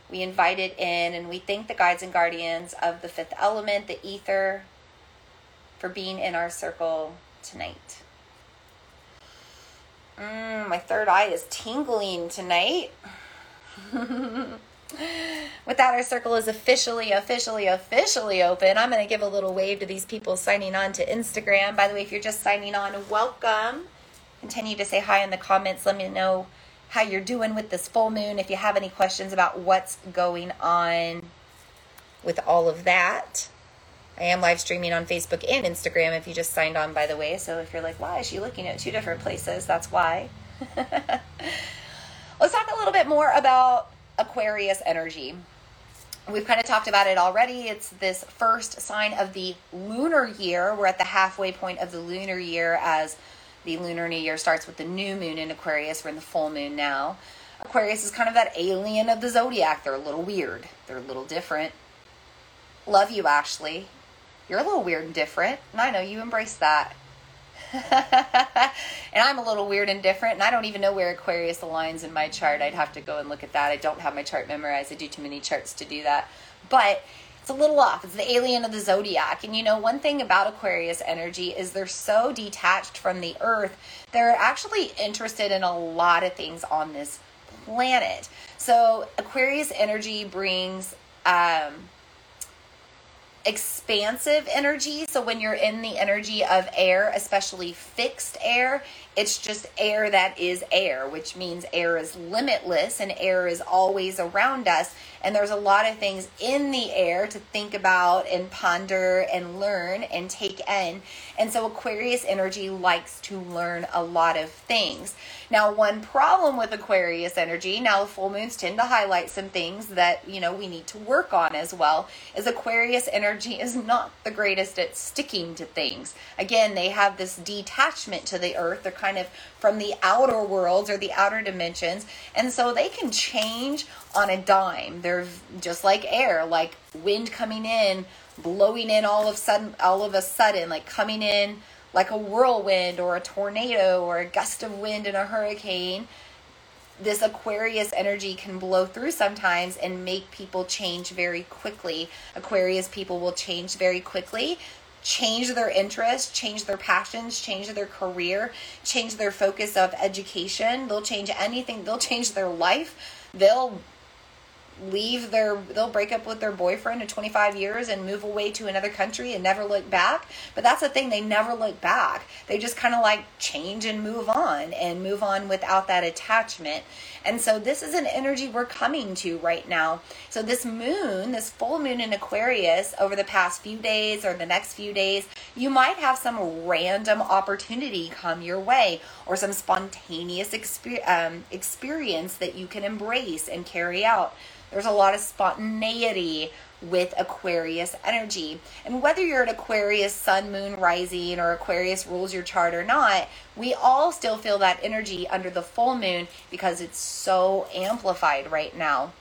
We invite it in and we thank the guides and guardians of the fifth element, the ether, for being in our circle tonight. Mm, my third eye is tingling tonight. With that, our circle is officially, officially, officially open. I'm going to give a little wave to these people signing on to Instagram. By the way, if you're just signing on, welcome. Continue to say hi in the comments. Let me know how you're doing with this full moon. If you have any questions about what's going on with all of that. I am live streaming on Facebook and Instagram if you just signed on, by the way. So if you're like, why is she looking at two different places? That's why. Let's talk a little bit more about Aquarius energy. We've kind of talked about it already. It's this first sign of the lunar year. We're at the halfway point of the lunar year as the lunar new year starts with the new moon in Aquarius. We're in the full moon now. Aquarius is kind of that alien of the zodiac. They're a little weird, they're a little different. Love you, Ashley. You're a little weird and different, and I know you embrace that. and I'm a little weird and different, and I don't even know where Aquarius aligns in my chart. I'd have to go and look at that. I don't have my chart memorized. I do too many charts to do that. But it's a little off. It's the alien of the zodiac. And you know, one thing about Aquarius energy is they're so detached from the earth, they're actually interested in a lot of things on this planet. So, Aquarius energy brings um, expansive energy. So when you're in the energy of air, especially fixed air, it's just air that is air, which means air is limitless and air is always around us. And there's a lot of things in the air to think about and ponder and learn and take in. And so Aquarius energy likes to learn a lot of things. Now, one problem with Aquarius energy, now the full moons tend to highlight some things that, you know, we need to work on as well, is Aquarius energy is not the greatest at sticking to things. Again, they have this detachment to the earth. They're kind of from the outer worlds or the outer dimensions. And so they can change on a dime. They're just like air, like wind coming in, blowing in all of sudden all of a sudden, like coming in like a whirlwind or a tornado or a gust of wind in a hurricane. This Aquarius energy can blow through sometimes and make people change very quickly. Aquarius people will change very quickly change their interests, change their passions, change their career, change their focus of education. They'll change anything. They'll change their life. They'll leave their they'll break up with their boyfriend in 25 years and move away to another country and never look back. But that's the thing they never look back. They just kind of like change and move on and move on without that attachment. And so this is an energy we're coming to right now. So this moon this full moon in aquarius over the past few days or the next few days you might have some random opportunity come your way or some spontaneous um, experience that you can embrace and carry out there's a lot of spontaneity with Aquarius energy. And whether you're an Aquarius sun, moon, rising, or Aquarius rules your chart or not, we all still feel that energy under the full moon because it's so amplified right now.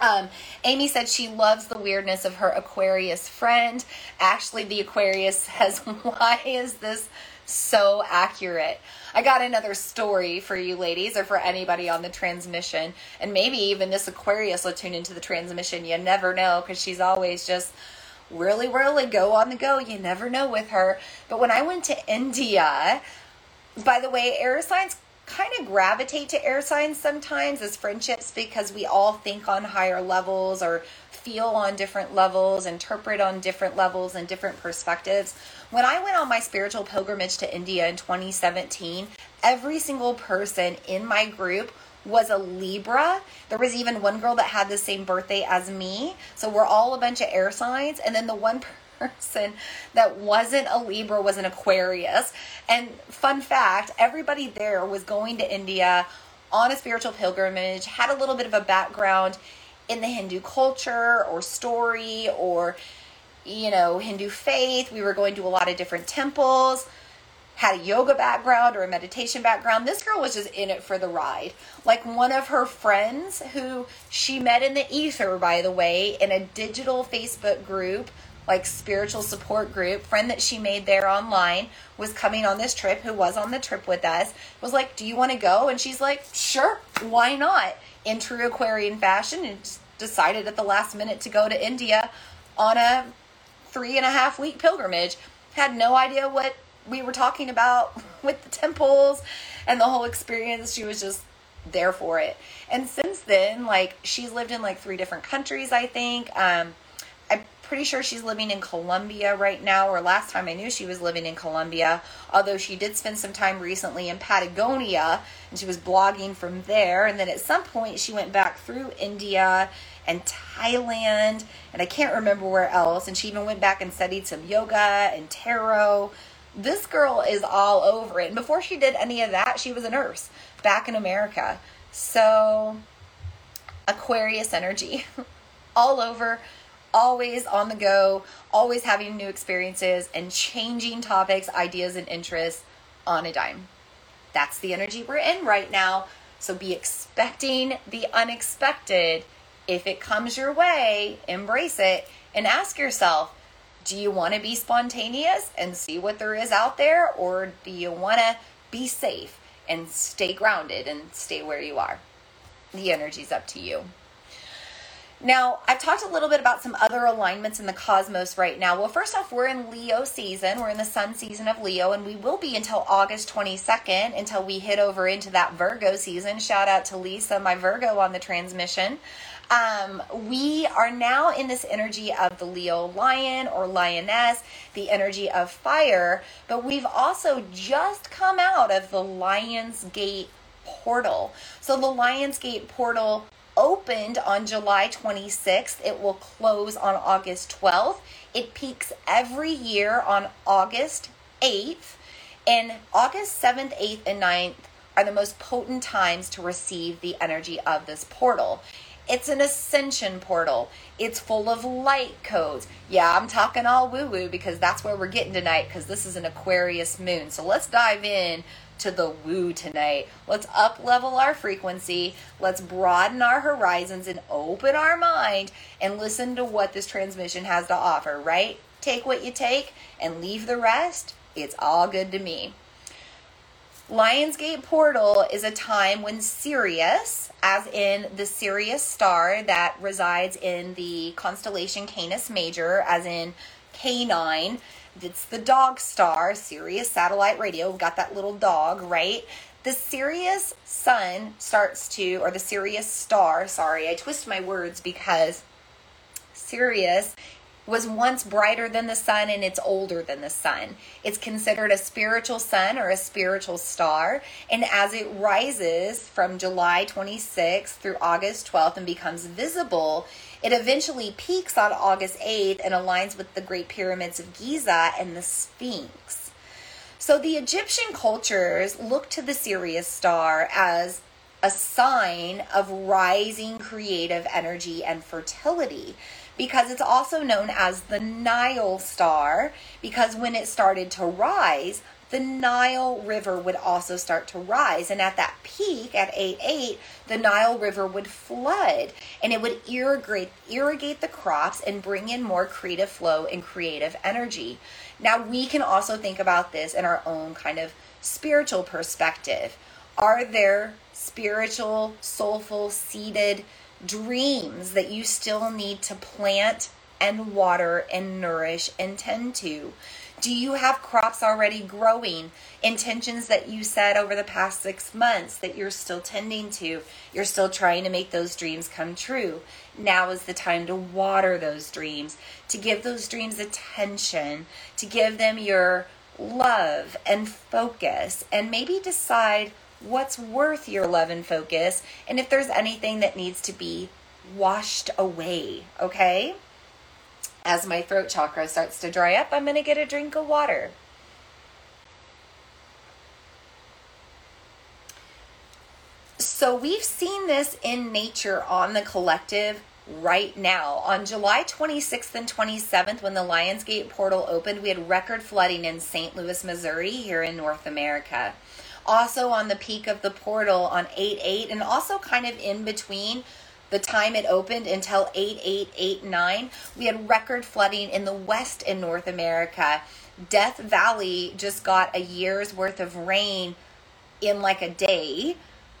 Um, Amy said she loves the weirdness of her Aquarius friend. Ashley, the Aquarius, says, Why is this so accurate? I got another story for you ladies or for anybody on the transmission. And maybe even this Aquarius will tune into the transmission. You never know because she's always just really, really go on the go. You never know with her. But when I went to India, by the way, air signs kind of gravitate to air signs sometimes as friendships because we all think on higher levels or feel on different levels, interpret on different levels and different perspectives. When I went on my spiritual pilgrimage to India in 2017, every single person in my group was a Libra. There was even one girl that had the same birthday as me. So we're all a bunch of air signs. And then the one person that wasn't a Libra was an Aquarius. And fun fact everybody there was going to India on a spiritual pilgrimage, had a little bit of a background in the Hindu culture or story or, you know, Hindu faith. We were going to a lot of different temples had a yoga background or a meditation background. This girl was just in it for the ride. Like one of her friends who she met in the ether, by the way, in a digital Facebook group, like spiritual support group, friend that she made there online was coming on this trip, who was on the trip with us, was like, Do you want to go? And she's like, Sure, why not? In true Aquarian fashion, and decided at the last minute to go to India on a three and a half week pilgrimage. Had no idea what we were talking about with the temples and the whole experience. She was just there for it. And since then, like she's lived in like three different countries, I think. Um, pretty sure she's living in Colombia right now, or last time I knew she was living in Colombia, although she did spend some time recently in Patagonia and she was blogging from there. And then at some point, she went back through India and Thailand, and I can't remember where else. And she even went back and studied some yoga and tarot this girl is all over it. And before she did any of that, she was a nurse back in America. So, Aquarius energy, all over, always on the go, always having new experiences and changing topics, ideas, and interests on a dime. That's the energy we're in right now. So, be expecting the unexpected. If it comes your way, embrace it and ask yourself, do you want to be spontaneous and see what there is out there, or do you want to be safe and stay grounded and stay where you are? The energy's up to you. Now, I've talked a little bit about some other alignments in the cosmos right now. Well, first off, we're in Leo season. We're in the sun season of Leo, and we will be until August 22nd until we hit over into that Virgo season. Shout out to Lisa, my Virgo, on the transmission. Um, we are now in this energy of the Leo lion or lioness, the energy of fire, but we've also just come out of the Lion's Gate portal. So the Lion's Gate portal opened on July 26th. It will close on August 12th. It peaks every year on August 8th. And August 7th, 8th, and 9th are the most potent times to receive the energy of this portal. It's an ascension portal. It's full of light codes. Yeah, I'm talking all woo woo because that's where we're getting tonight because this is an Aquarius moon. So let's dive in to the woo tonight. Let's up level our frequency. Let's broaden our horizons and open our mind and listen to what this transmission has to offer, right? Take what you take and leave the rest. It's all good to me. Lionsgate Portal is a time when Sirius, as in the Sirius star that resides in the constellation Canis Major, as in K9, it's the dog star, Sirius satellite radio. We've got that little dog, right? The Sirius sun starts to, or the Sirius star, sorry, I twist my words because Sirius was once brighter than the sun and it's older than the sun. It's considered a spiritual sun or a spiritual star. And as it rises from July 26th through August 12th and becomes visible, it eventually peaks on August 8th and aligns with the Great Pyramids of Giza and the Sphinx. So the Egyptian cultures look to the Sirius star as a sign of rising creative energy and fertility because it's also known as the Nile star because when it started to rise, the Nile River would also start to rise. And at that peak, at 8 8, the Nile River would flood and it would irrigate, irrigate the crops and bring in more creative flow and creative energy. Now, we can also think about this in our own kind of spiritual perspective. Are there spiritual, soulful, seated dreams that you still need to plant and water and nourish and tend to? Do you have crops already growing? Intentions that you set over the past six months that you're still tending to? You're still trying to make those dreams come true. Now is the time to water those dreams, to give those dreams attention, to give them your love and focus and maybe decide what's worth your love and focus and if there's anything that needs to be washed away, okay? As my throat chakra starts to dry up, I'm going to get a drink of water. So we've seen this in nature on the collective right now. On July 26th and 27th, when the Lionsgate portal opened, we had record flooding in St. Louis, Missouri, here in North America. Also, on the peak of the portal on 8 8, and also kind of in between the time it opened until 8 8 8 9, we had record flooding in the West in North America. Death Valley just got a year's worth of rain in like a day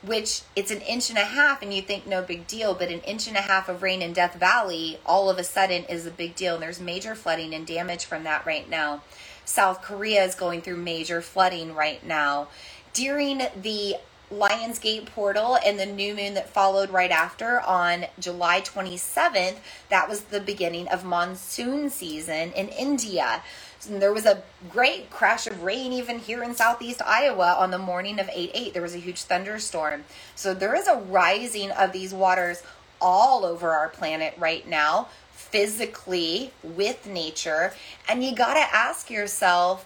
which it's an inch and a half and you think no big deal but an inch and a half of rain in death valley all of a sudden is a big deal and there's major flooding and damage from that right now. South korea is going through major flooding right now during the Lionsgate portal and the new moon that followed right after on July 27th, that was the beginning of monsoon season in India. And there was a great crash of rain even here in southeast Iowa on the morning of 8 8. There was a huge thunderstorm. So there is a rising of these waters all over our planet right now, physically with nature. And you got to ask yourself,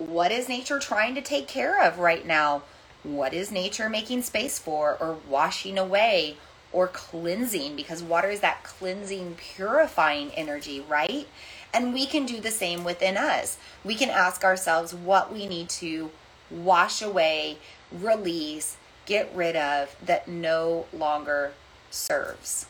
what is nature trying to take care of right now? What is nature making space for or washing away or cleansing? Because water is that cleansing, purifying energy, right? And we can do the same within us. We can ask ourselves what we need to wash away, release, get rid of that no longer serves.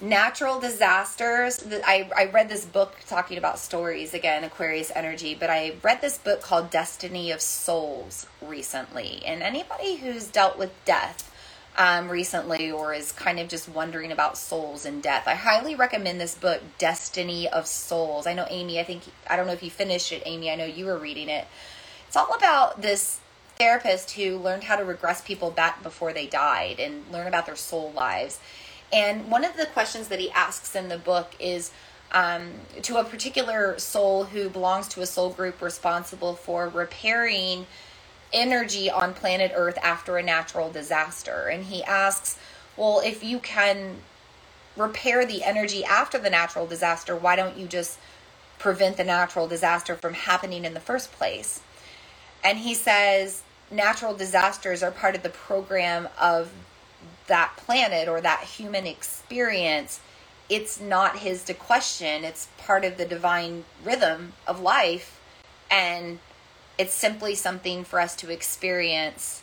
Natural disasters. I, I read this book talking about stories again, Aquarius energy, but I read this book called Destiny of Souls recently. And anybody who's dealt with death, um, recently or is kind of just wondering about souls and death, I highly recommend this book, Destiny of Souls. I know Amy, I think, I don't know if you finished it, Amy. I know you were reading it. It's all about this therapist who learned how to regress people back before they died and learn about their soul lives. And one of the questions that he asks in the book is, um, to a particular soul who belongs to a soul group responsible for repairing energy on planet Earth after a natural disaster. And he asks, well, if you can repair the energy after the natural disaster, why don't you just prevent the natural disaster from happening in the first place? And he says, natural disasters are part of the program of that planet or that human experience. It's not his to question, it's part of the divine rhythm of life. And it's simply something for us to experience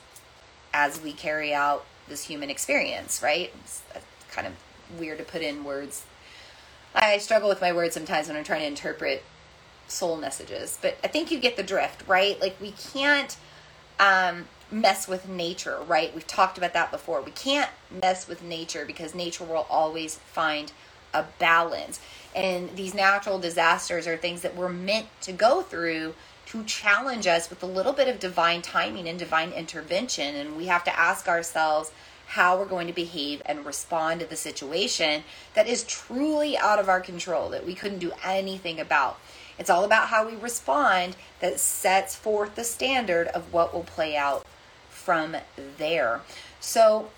as we carry out this human experience, right? It's kind of weird to put in words. I struggle with my words sometimes when I'm trying to interpret soul messages, but I think you get the drift, right? Like we can't um, mess with nature, right? We've talked about that before. We can't mess with nature because nature will always find a balance. And these natural disasters are things that we're meant to go through to challenge us with a little bit of divine timing and divine intervention. And we have to ask ourselves how we're going to behave and respond to the situation that is truly out of our control, that we couldn't do anything about. It's all about how we respond that sets forth the standard of what will play out from there. So,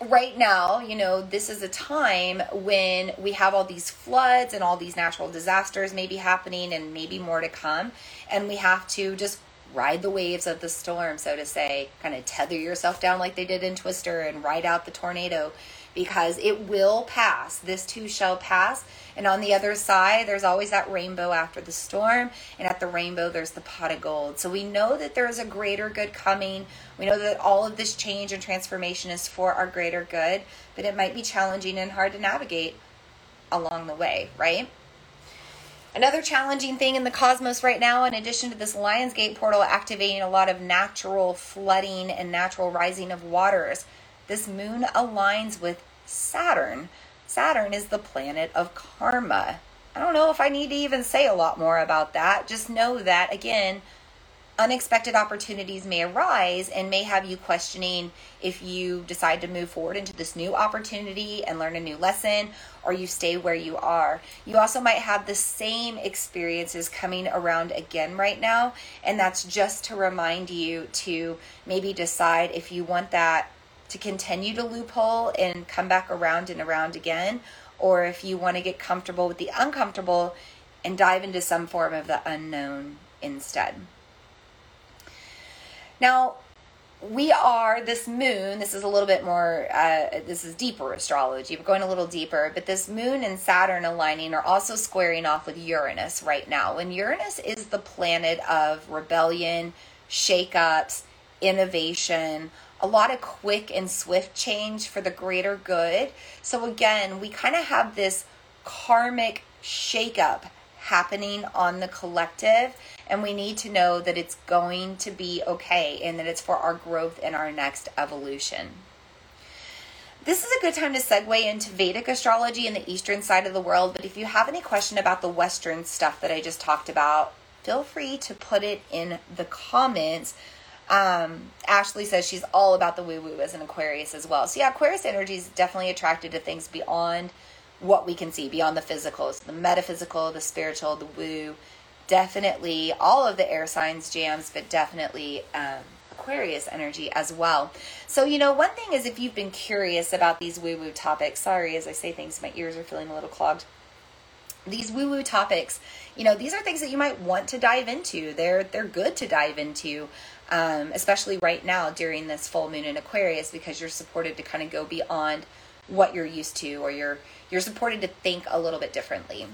right now, you know, this is a time when we have all these floods and all these natural disasters maybe happening and maybe more to come. And we have to just ride the waves of the storm, so to say, kind of tether yourself down like they did in Twister and ride out the tornado because it will pass. This too shall pass. And on the other side, there's always that rainbow after the storm. And at the rainbow, there's the pot of gold. So we know that there is a greater good coming. We know that all of this change and transformation is for our greater good, but it might be challenging and hard to navigate along the way, right? Another challenging thing in the cosmos right now, in addition to this Lionsgate portal activating a lot of natural flooding and natural rising of waters, this moon aligns with Saturn. Saturn is the planet of karma. I don't know if I need to even say a lot more about that. Just know that, again, unexpected opportunities may arise and may have you questioning if you decide to move forward into this new opportunity and learn a new lesson or you stay where you are. You also might have the same experiences coming around again right now, and that's just to remind you to maybe decide if you want that to continue to loophole and come back around and around again, or if you want to get comfortable with the uncomfortable and dive into some form of the unknown instead. Now, we are this moon this is a little bit more uh, this is deeper astrology we're going a little deeper but this moon and saturn aligning are also squaring off with uranus right now and uranus is the planet of rebellion shakeups innovation a lot of quick and swift change for the greater good so again we kind of have this karmic shakeup happening on the collective and we need to know that it's going to be okay and that it's for our growth and our next evolution. This is a good time to segue into Vedic astrology in the eastern side of the world, but if you have any question about the western stuff that I just talked about, feel free to put it in the comments. Um, Ashley says she's all about the woo woo as an Aquarius as well. So, yeah, Aquarius energy is definitely attracted to things beyond what we can see, beyond the physical. So the metaphysical, the spiritual, the woo, definitely all of the air signs jams, but definitely um, Aquarius energy as well. So, you know, one thing is if you've been curious about these woo woo topics, sorry, as I say things, my ears are feeling a little clogged. These woo woo topics, you know, these are things that you might want to dive into. They're they're good to dive into, um, especially right now during this full moon in Aquarius, because you're supported to kind of go beyond what you're used to, or you're you're supported to think a little bit differently.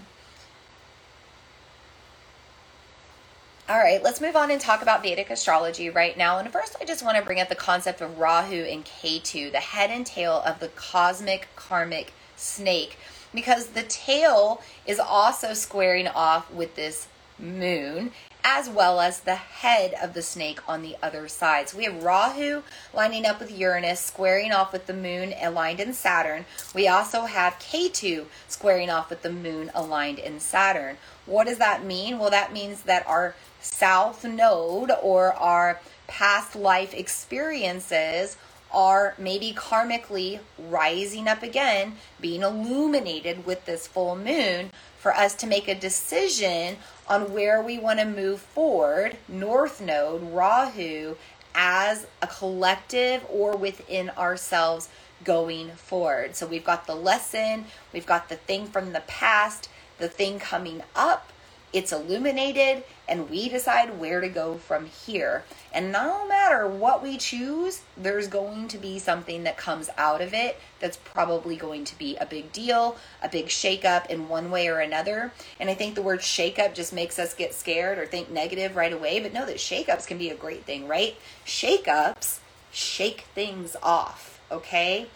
All right, let's move on and talk about Vedic astrology right now. And first, I just want to bring up the concept of Rahu and Ketu, the head and tail of the cosmic karmic snake, because the tail is also squaring off with this moon as well as the head of the snake on the other side. So we have Rahu lining up with Uranus, squaring off with the moon aligned in Saturn. We also have Ketu squaring off with the moon aligned in Saturn. What does that mean? Well, that means that our south node or our past life experiences are maybe karmically rising up again, being illuminated with this full moon for us to make a decision on where we want to move forward, North Node, Rahu, as a collective or within ourselves going forward. So we've got the lesson, we've got the thing from the past, the thing coming up, it's illuminated, and we decide where to go from here. And no matter what we choose, there's going to be something that comes out of it that's probably going to be a big deal, a big shakeup in one way or another. And I think the word shakeup just makes us get scared or think negative right away, but know that shakeups can be a great thing, right? Shakeups shake things off, okay?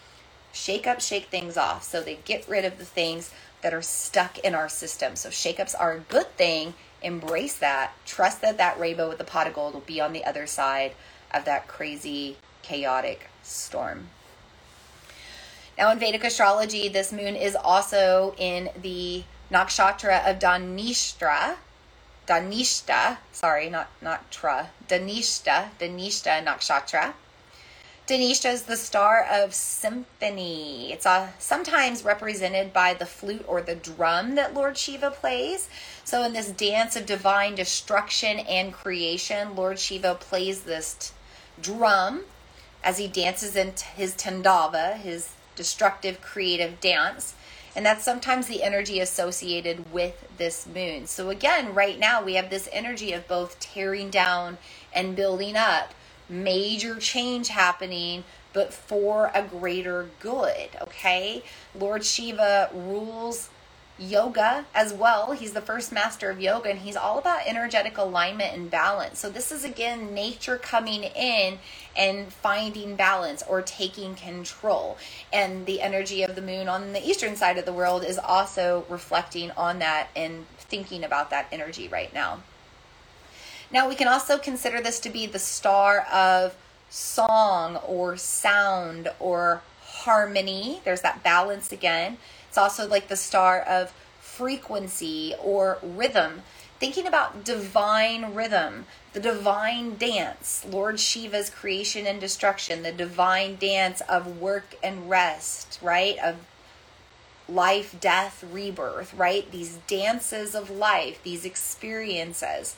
Shake up, shake things off. So they get rid of the things that are stuck in our system. So shakeups are a good thing. Embrace that. Trust that that rainbow with the pot of gold will be on the other side of that crazy, chaotic storm. Now, in Vedic astrology, this moon is also in the nakshatra of Dhanishta. Dhanishta, sorry, not not tra. Dhanishta nakshatra. Dhanishta is the star of symphony. It's uh, sometimes represented by the flute or the drum that Lord Shiva plays. So, in this dance of divine destruction and creation, Lord Shiva plays this t- drum as he dances in t- his Tandava, his destructive creative dance. And that's sometimes the energy associated with this moon. So, again, right now we have this energy of both tearing down and building up major change happening, but for a greater good. Okay. Lord Shiva rules yoga as well. He's the first master of yoga and he's all about energetic alignment and balance. So, this is again nature coming in and finding balance or taking control. And the energy of the moon on the eastern side of the world is also reflecting on that and thinking about that energy right now. Now, we can also consider this to be the star of song or sound or harmony. There's that balance again. It's also like the star of frequency or rhythm. thinking about divine rhythm, the divine dance, Lord Shiva's creation and destruction, the divine dance of work and rest, right? Of life, death, rebirth, right? These dances of life, these experiences.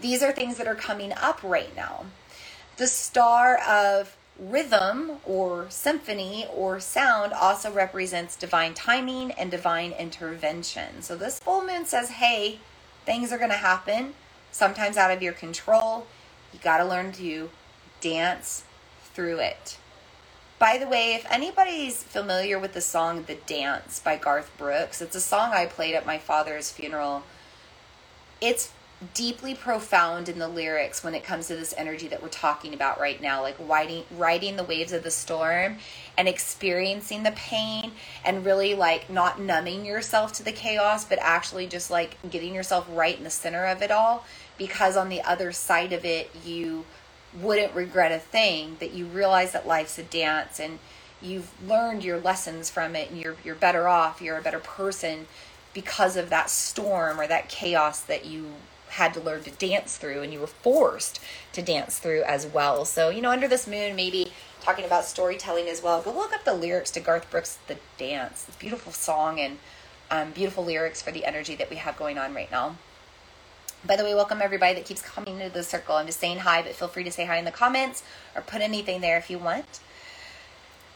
These are things that are coming up right now. The star of rhythm or symphony or sound also represents divine timing and divine intervention. So this full moon says, hey, things are going to happen, sometimes out of your control. You got to learn to dance through it. By the way, if anybody's familiar with the song The Dance by Garth Brooks, it's a song I played at my father's funeral. It's deeply profound in the lyrics when it comes to this energy that we're talking about right now, like riding riding the waves of the storm and experiencing the pain and really like not numbing yourself to the chaos, but actually just like getting yourself right in the center of it all. Because on the other side of it you wouldn't regret a thing that you realize that life's a dance and you've learned your lessons from it and you're you're better off you're a better person because of that storm or that chaos that you had to learn to dance through and you were forced to dance through as well so you know under this moon maybe talking about storytelling as well go look up the lyrics to garth brooks the dance it's a beautiful song and um, beautiful lyrics for the energy that we have going on right now by the way, welcome everybody that keeps coming into the circle. I'm just saying hi, but feel free to say hi in the comments or put anything there if you want.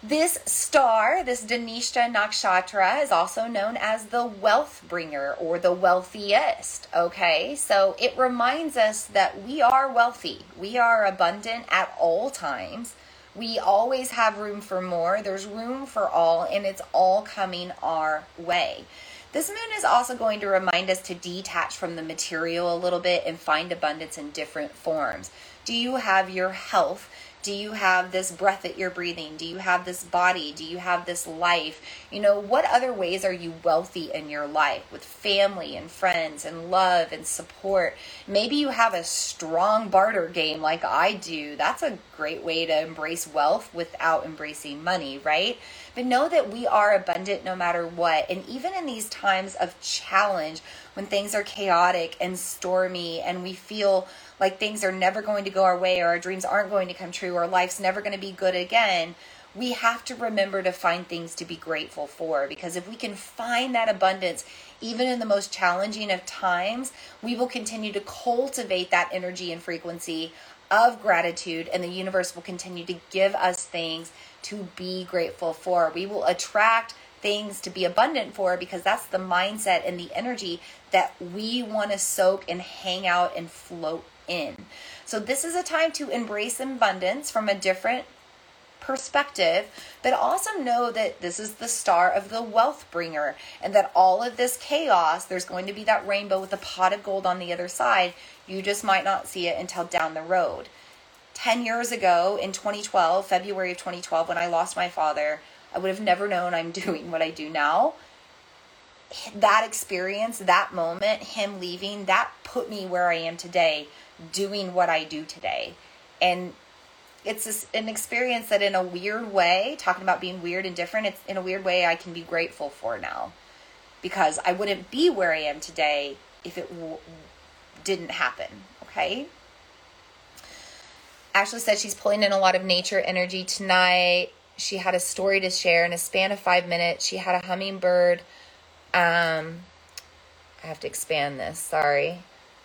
This star, this Dhanishta Nakshatra, is also known as the wealth bringer or the wealthiest. Okay, so it reminds us that we are wealthy, we are abundant at all times. We always have room for more. There's room for all, and it's all coming our way. This moon is also going to remind us to detach from the material a little bit and find abundance in different forms. Do you have your health? Do you have this breath that you're breathing? Do you have this body? Do you have this life? You know, what other ways are you wealthy in your life with family and friends and love and support? Maybe you have a strong barter game like I do. That's a great way to embrace wealth without embracing money, right? But know that we are abundant no matter what. And even in these times of challenge, when things are chaotic and stormy and we feel like things are never going to go our way or our dreams aren't going to come true or life's never going to be good again, we have to remember to find things to be grateful for because if we can find that abundance even in the most challenging of times, we will continue to cultivate that energy and frequency of gratitude and the universe will continue to give us things to be grateful for. We will attract things to be abundant for because that's the mindset and the energy that we want to soak and hang out and float in. So, this is a time to embrace abundance from a different perspective, but also know that this is the star of the wealth bringer and that all of this chaos, there's going to be that rainbow with a pot of gold on the other side. You just might not see it until down the road. 10 years ago in 2012, February of 2012, when I lost my father, I would have never known I'm doing what I do now. That experience, that moment, him leaving, that put me where I am today, doing what I do today. And it's this, an experience that, in a weird way, talking about being weird and different, it's in a weird way I can be grateful for now. Because I wouldn't be where I am today if it w- didn't happen. Okay? Ashley said she's pulling in a lot of nature energy tonight. She had a story to share in a span of five minutes. She had a hummingbird. Um, I have to expand this. Sorry.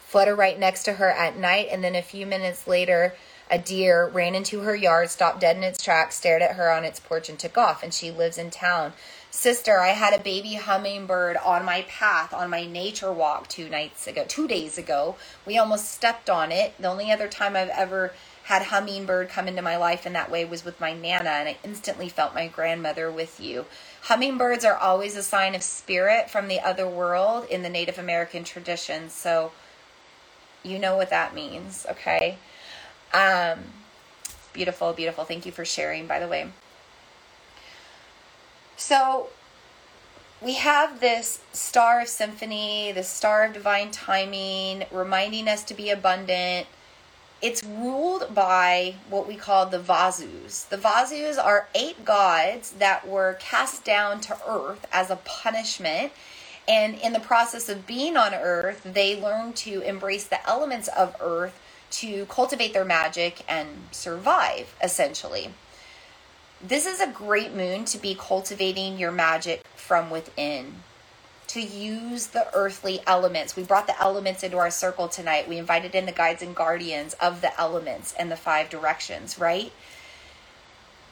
Flutter right next to her at night, and then a few minutes later, a deer ran into her yard, stopped dead in its tracks, stared at her on its porch, and took off. And she lives in town. Sister, I had a baby hummingbird on my path on my nature walk two nights ago, two days ago. We almost stepped on it. The only other time I've ever had hummingbird come into my life in that way was with my nana and i instantly felt my grandmother with you hummingbirds are always a sign of spirit from the other world in the native american tradition so you know what that means okay? Um beautiful beautiful. Thank you for sharing by the way. So we have this star of symphony, the star of divine timing, reminding us to be abundant, it's ruled by what we call the Vasus. The Vasus are eight gods that were cast down to earth as a punishment, And in the process of being on Earth, they learn to embrace the elements of Earth to cultivate their magic and survive, essentially. This is a great moon to be cultivating your magic from within, to use the earthly elements. We brought the elements into our circle tonight. We invited in the guides and guardians of the elements and the five directions, right?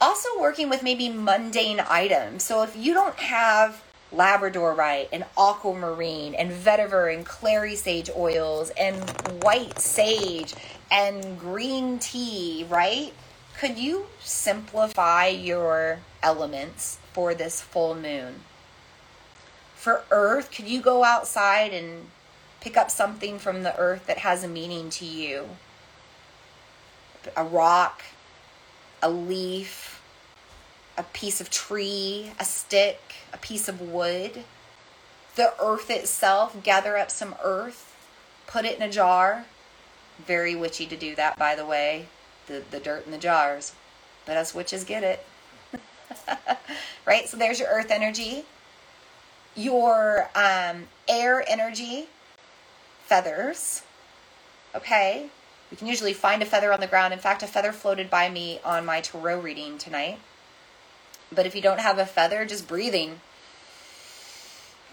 Also, working with maybe mundane items. So, if you don't have labradorite and aquamarine and vetiver and clary sage oils and white sage and green tea, right? Could you simplify your elements for this full moon? For earth, could you go outside and pick up something from the earth that has a meaning to you? A rock, a leaf, a piece of tree, a stick, a piece of wood. The earth itself, gather up some earth, put it in a jar. Very witchy to do that, by the way. The, the dirt in the jars. But us witches get it. right? So there's your earth energy. Your um, air energy, feathers. Okay? We can usually find a feather on the ground. In fact, a feather floated by me on my tarot reading tonight. But if you don't have a feather, just breathing.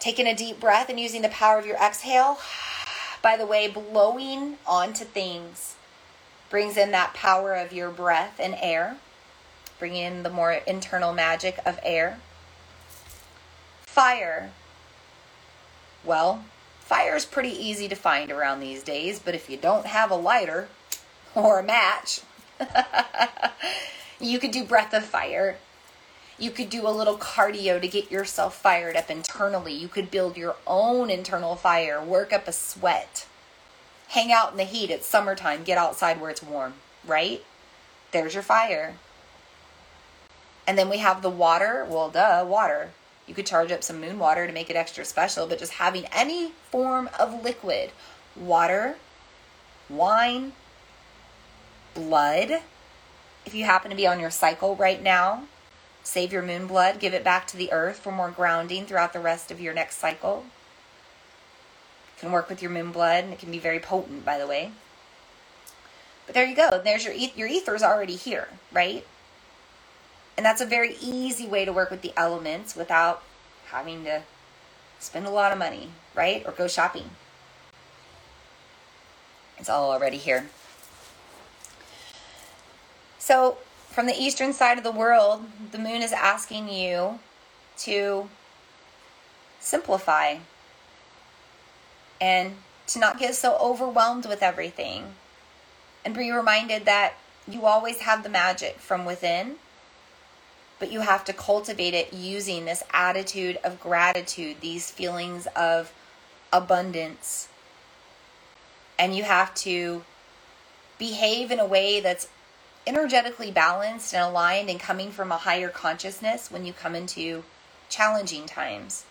Taking a deep breath and using the power of your exhale. By the way, blowing onto things brings in that power of your breath and air, bringing in the more internal magic of air. Fire. Well, fire is pretty easy to find around these days, but if you don't have a lighter or a match, you could do breath of fire you could do a little cardio to get yourself fired up internally. You could build your own internal fire, work up a sweat. Hang out in the heat. It's summertime. Get outside where it's warm, right? There's your fire. And then we have the water. Well, duh, water. You could charge up some moon water to make it extra special, but just having any form of liquid, water, wine, blood, if you happen to be on your cycle right now, Save your moon blood, give it back to the earth for more grounding throughout the rest of your next cycle. You can work with your moon blood, and it can be very potent, by the way. But there you go. There's your your ether's already here, right? And that's a very easy way to work with the elements without having to spend a lot of money, right? Or go shopping. It's all already here. So from the eastern side of the world, the moon is asking you to simplify and to not get so overwhelmed with everything and be reminded that you always have the magic from within, but you have to cultivate it using this attitude of gratitude, these feelings of abundance. And you have to behave in a way that's energetically balanced and aligned and coming from a higher consciousness when you come into challenging times,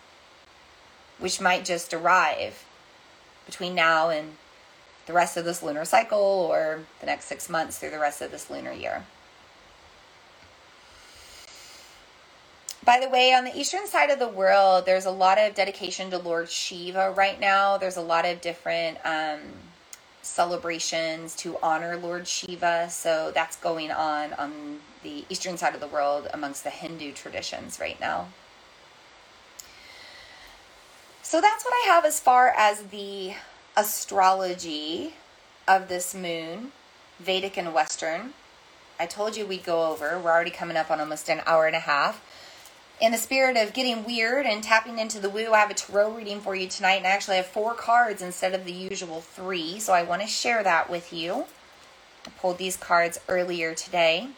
which might just arrive between now and the rest of this lunar cycle or the next six months through the rest of this lunar year. By the way, on the eastern side of the world, there's a lot of dedication to Lord Shiva right now. There's a lot of different um, celebrations to honor Lord Shiva. So that's going on on the eastern side of the world amongst the Hindu traditions right now. So that's what I have as far as the astrology of this moon, Vedic and Western. I told you we'd go over. We're already coming up on almost an hour and a half in the spirit of getting weird and tapping into the woo, I have a tarot reading for you tonight, and I actually have four cards instead of the usual three, so I want to share that with you. I pulled these cards earlier today.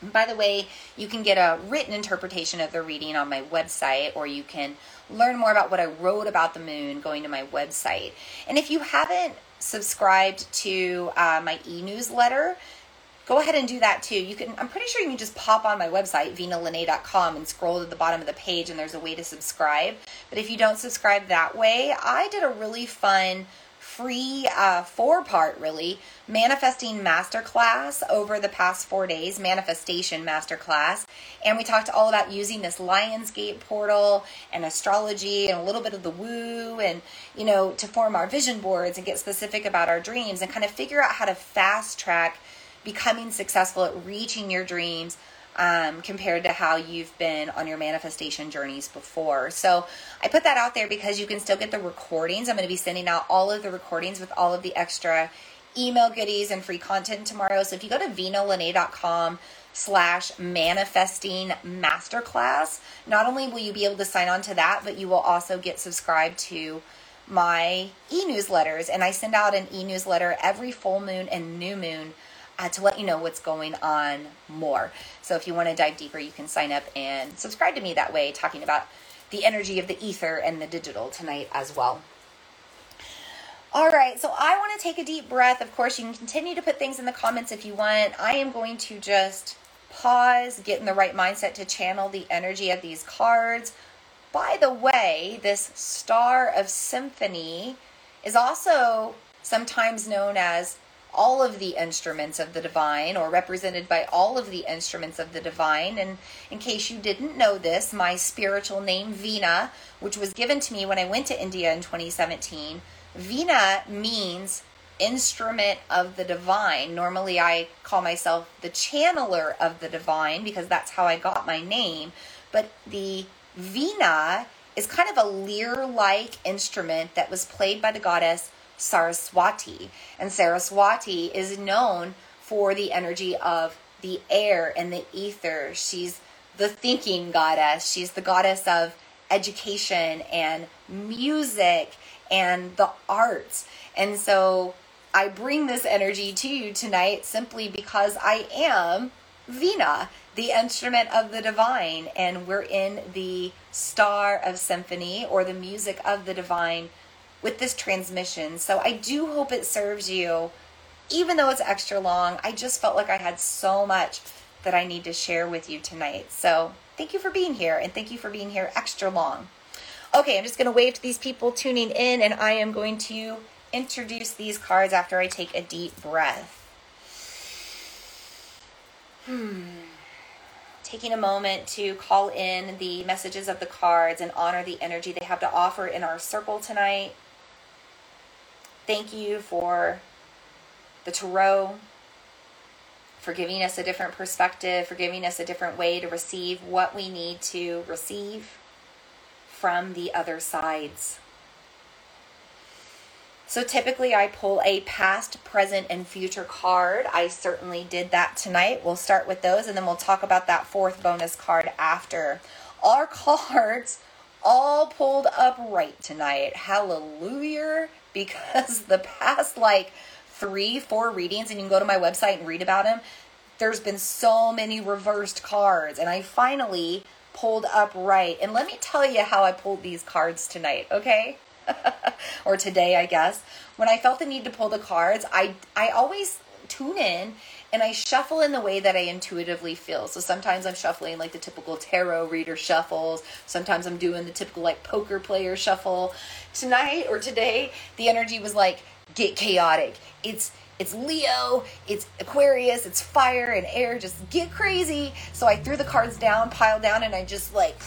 And by the way, you can get a written interpretation of the reading on my website, or you can learn more about what I wrote about the moon going to my website. And if you haven't subscribed to uh, my e newsletter, go ahead and do that too. You can I'm pretty sure you can just pop on my website, vinalene.com and scroll to the bottom of the page and there's a way to subscribe. But if you don't subscribe that way, I did a really fun free uh, four part really manifesting masterclass over the past four days manifestation masterclass and we talked all about using this lionsgate portal and astrology and a little bit of the woo and you know to form our vision boards and get specific about our dreams and kind of figure out how to fast track becoming successful at reaching your dreams um, compared to how you've been on your manifestation journeys before. So I put that out there because you can still get the recordings. I'm going to be sending out all of the recordings with all of the extra email goodies and free content tomorrow. So if you go to vinalene.com slash manifesting masterclass, not only will you be able to sign on to that, but you will also get subscribed to my e-newsletters. And I send out an e-newsletter every full moon and new moon uh, to let you know what's going on more. So if you want to dive deeper, you can sign up and subscribe to me that way, talking about the energy of the ether and the digital tonight as well. All right, so I want to take a deep breath. Of course, you can continue to put things in the comments if you want. I am going to just pause, get in the right mindset to channel the energy of these cards. By the way, this Star of Symphony is also sometimes known as all of the instruments of the divine or represented by all of the instruments of the divine. And in case you didn't know this, my spiritual name, Veena, which was given to me when I went to India in 2017, Veena means instrument of the divine. Normally, I call myself the channeler of the divine because that's how I got my name. But the Veena is kind of a lyre like instrument that was played by the goddess Saraswati. And Saraswati is known for the energy of the air and the ether. She's the thinking goddess, she's the goddess of education and music and the arts. And so I bring this energy to you tonight simply because I am Vina, the instrument of the divine, and we're in the star of symphony or the music of the divine with this transmission. So I do hope it serves you. Even though it's extra long, I just felt like I had so much that I need to share with you tonight. So thank you for being here and thank you for being here extra long. Okay, I'm just going to wave to these people tuning in and I am going to introduce these cards after I take a deep breath. Hmm. Taking a moment to call in the messages of the cards and honor the energy they have to offer in our circle tonight. Thank you for the tarot, for giving us a different perspective, for giving us a different way to receive what we need to receive from the other sides. So typically I pull a past, present, and future card. I certainly did that tonight. We'll start with those and then we'll talk about that fourth bonus card after. Our cards all pulled up right tonight. Hallelujah because the past like three, four readings, and you can go to my website and read about them, there's been so many reversed cards. And I finally pulled up right. And let me tell you how I pulled these cards tonight, okay? or today, I guess. When I felt the need to pull the cards, I I always tune in and I shuffle in the way that I intuitively feel. So sometimes I'm shuffling like the typical tarot reader shuffles. Sometimes I'm doing the typical like poker player shuffle. Tonight or today, the energy was like get chaotic. It's it's Leo, it's Aquarius, it's fire and air, just get crazy. So I threw the cards down, piled down, and I just like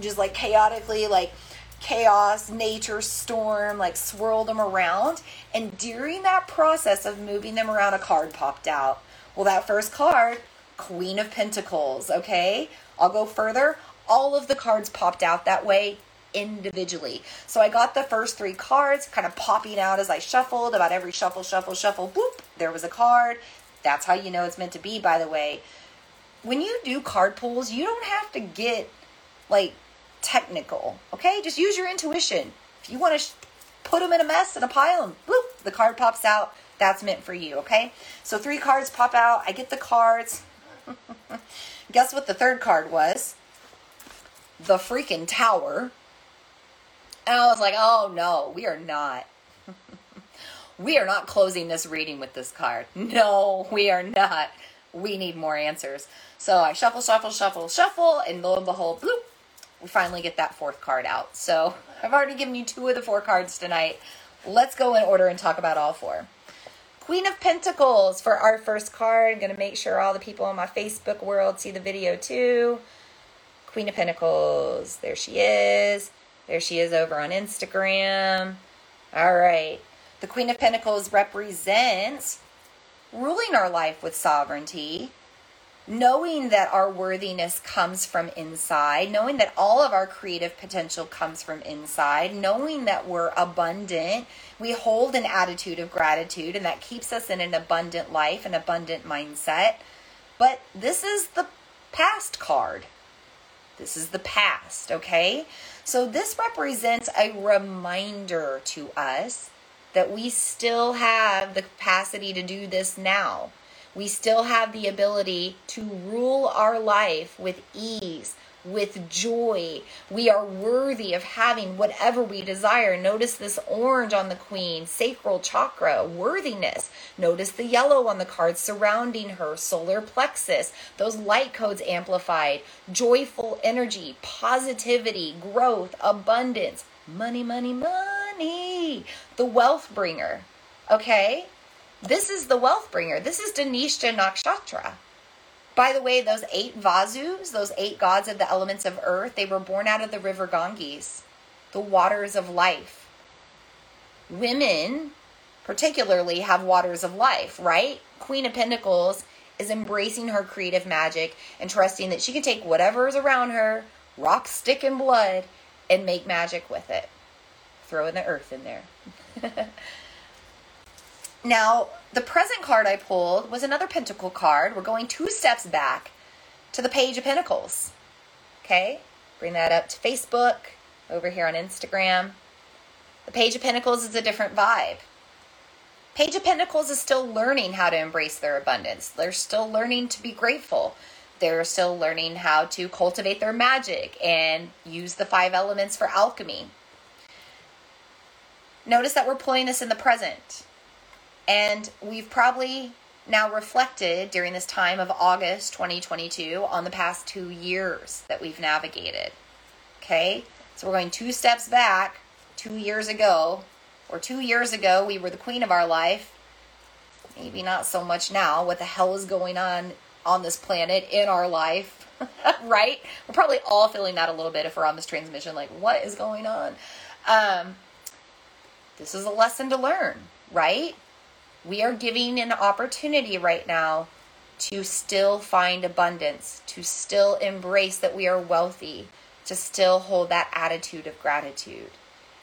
just like chaotically like chaos, nature, storm, like swirled them around. And during that process of moving them around, a card popped out. Well, that first card, Queen of Pentacles, okay? I'll go further. All of the cards popped out that way individually. So I got the first three cards kind of popping out as I shuffled. About every shuffle, shuffle, shuffle, boop, there was a card. That's how you know it's meant to be, by the way. When you do card pulls, you don't have to get like technical. Okay, just use your intuition. If you want to sh- put them in a mess and a pile, and bloop, the card pops out. That's meant for you. Okay, so three cards pop out. I get the cards. Guess what the third card was? The freaking tower. And I was like, oh no, we are not. we are not closing this reading with this card. No, we are not. We need more answers. So I shuffle, shuffle, shuffle, shuffle, and lo and behold, bloop, we finally get that fourth card out. So I've already given you two of the four cards tonight. let's go in order and talk about all four. Queen of Pentacles for our first card. To make sure all the people on my Facebook world see the video too. Queen of Pentacles. There she is. There she is over on Instagram. All right. The Queen of Pentacles represents ruling our life with sovereignty, knowing that our worthiness comes from inside, knowing that all of our creative potential comes from inside, knowing that we're abundant. We hold an attitude of gratitude, and that keeps us in an abundant life, an abundant mindset. But this is the past card. This is the past, okay? So this represents a reminder to us that we still have the capacity to do this now we still have the ability to rule our life with ease, with joy. We are worthy of having whatever we desire. Notice this orange on the queen, sacral chakra, worthiness. Notice the yellow on the card surrounding her, solar plexus, those light codes amplified, joyful energy, positivity, growth, abundance, money, money, money, the wealth bringer. Okay? This is the wealth bringer. This is Dhanishta Nakshatra. By the way, those eight Vasus, those eight gods of the elements of earth, they were born out of the river Ganges, the waters of life. Women, particularly, have waters of life, right? Queen of Pentacles is embracing her creative magic and trusting that she can take whatever is around her, rock, stick, and blood, and make magic with it. Throwing the earth in there. Now, the present card I pulled was another pentacle card. We're going two steps back to the Page of Pentacles. Okay, bring that up to Facebook, over here on Instagram. The Page of Pentacles is a different vibe. Page of Pentacles is still learning how to embrace their abundance. They're still learning to be grateful. They're still learning how to cultivate their magic and use the five elements for alchemy. Notice that we're pulling this in the present. And we've probably now reflected during this time of August 2022 on the past two years that we've navigated. Okay, so we're going two steps back, two years ago, or two years ago, we were the queen of our life. Maybe not so much now. What the hell is going on on this planet in our life? right? We're probably all feeling that a little bit if we're on this transmission. Like, what is going on? Um, this is a lesson to learn, right? We are giving an opportunity right now to still find abundance, to still embrace that we are wealthy, to still hold that attitude of gratitude.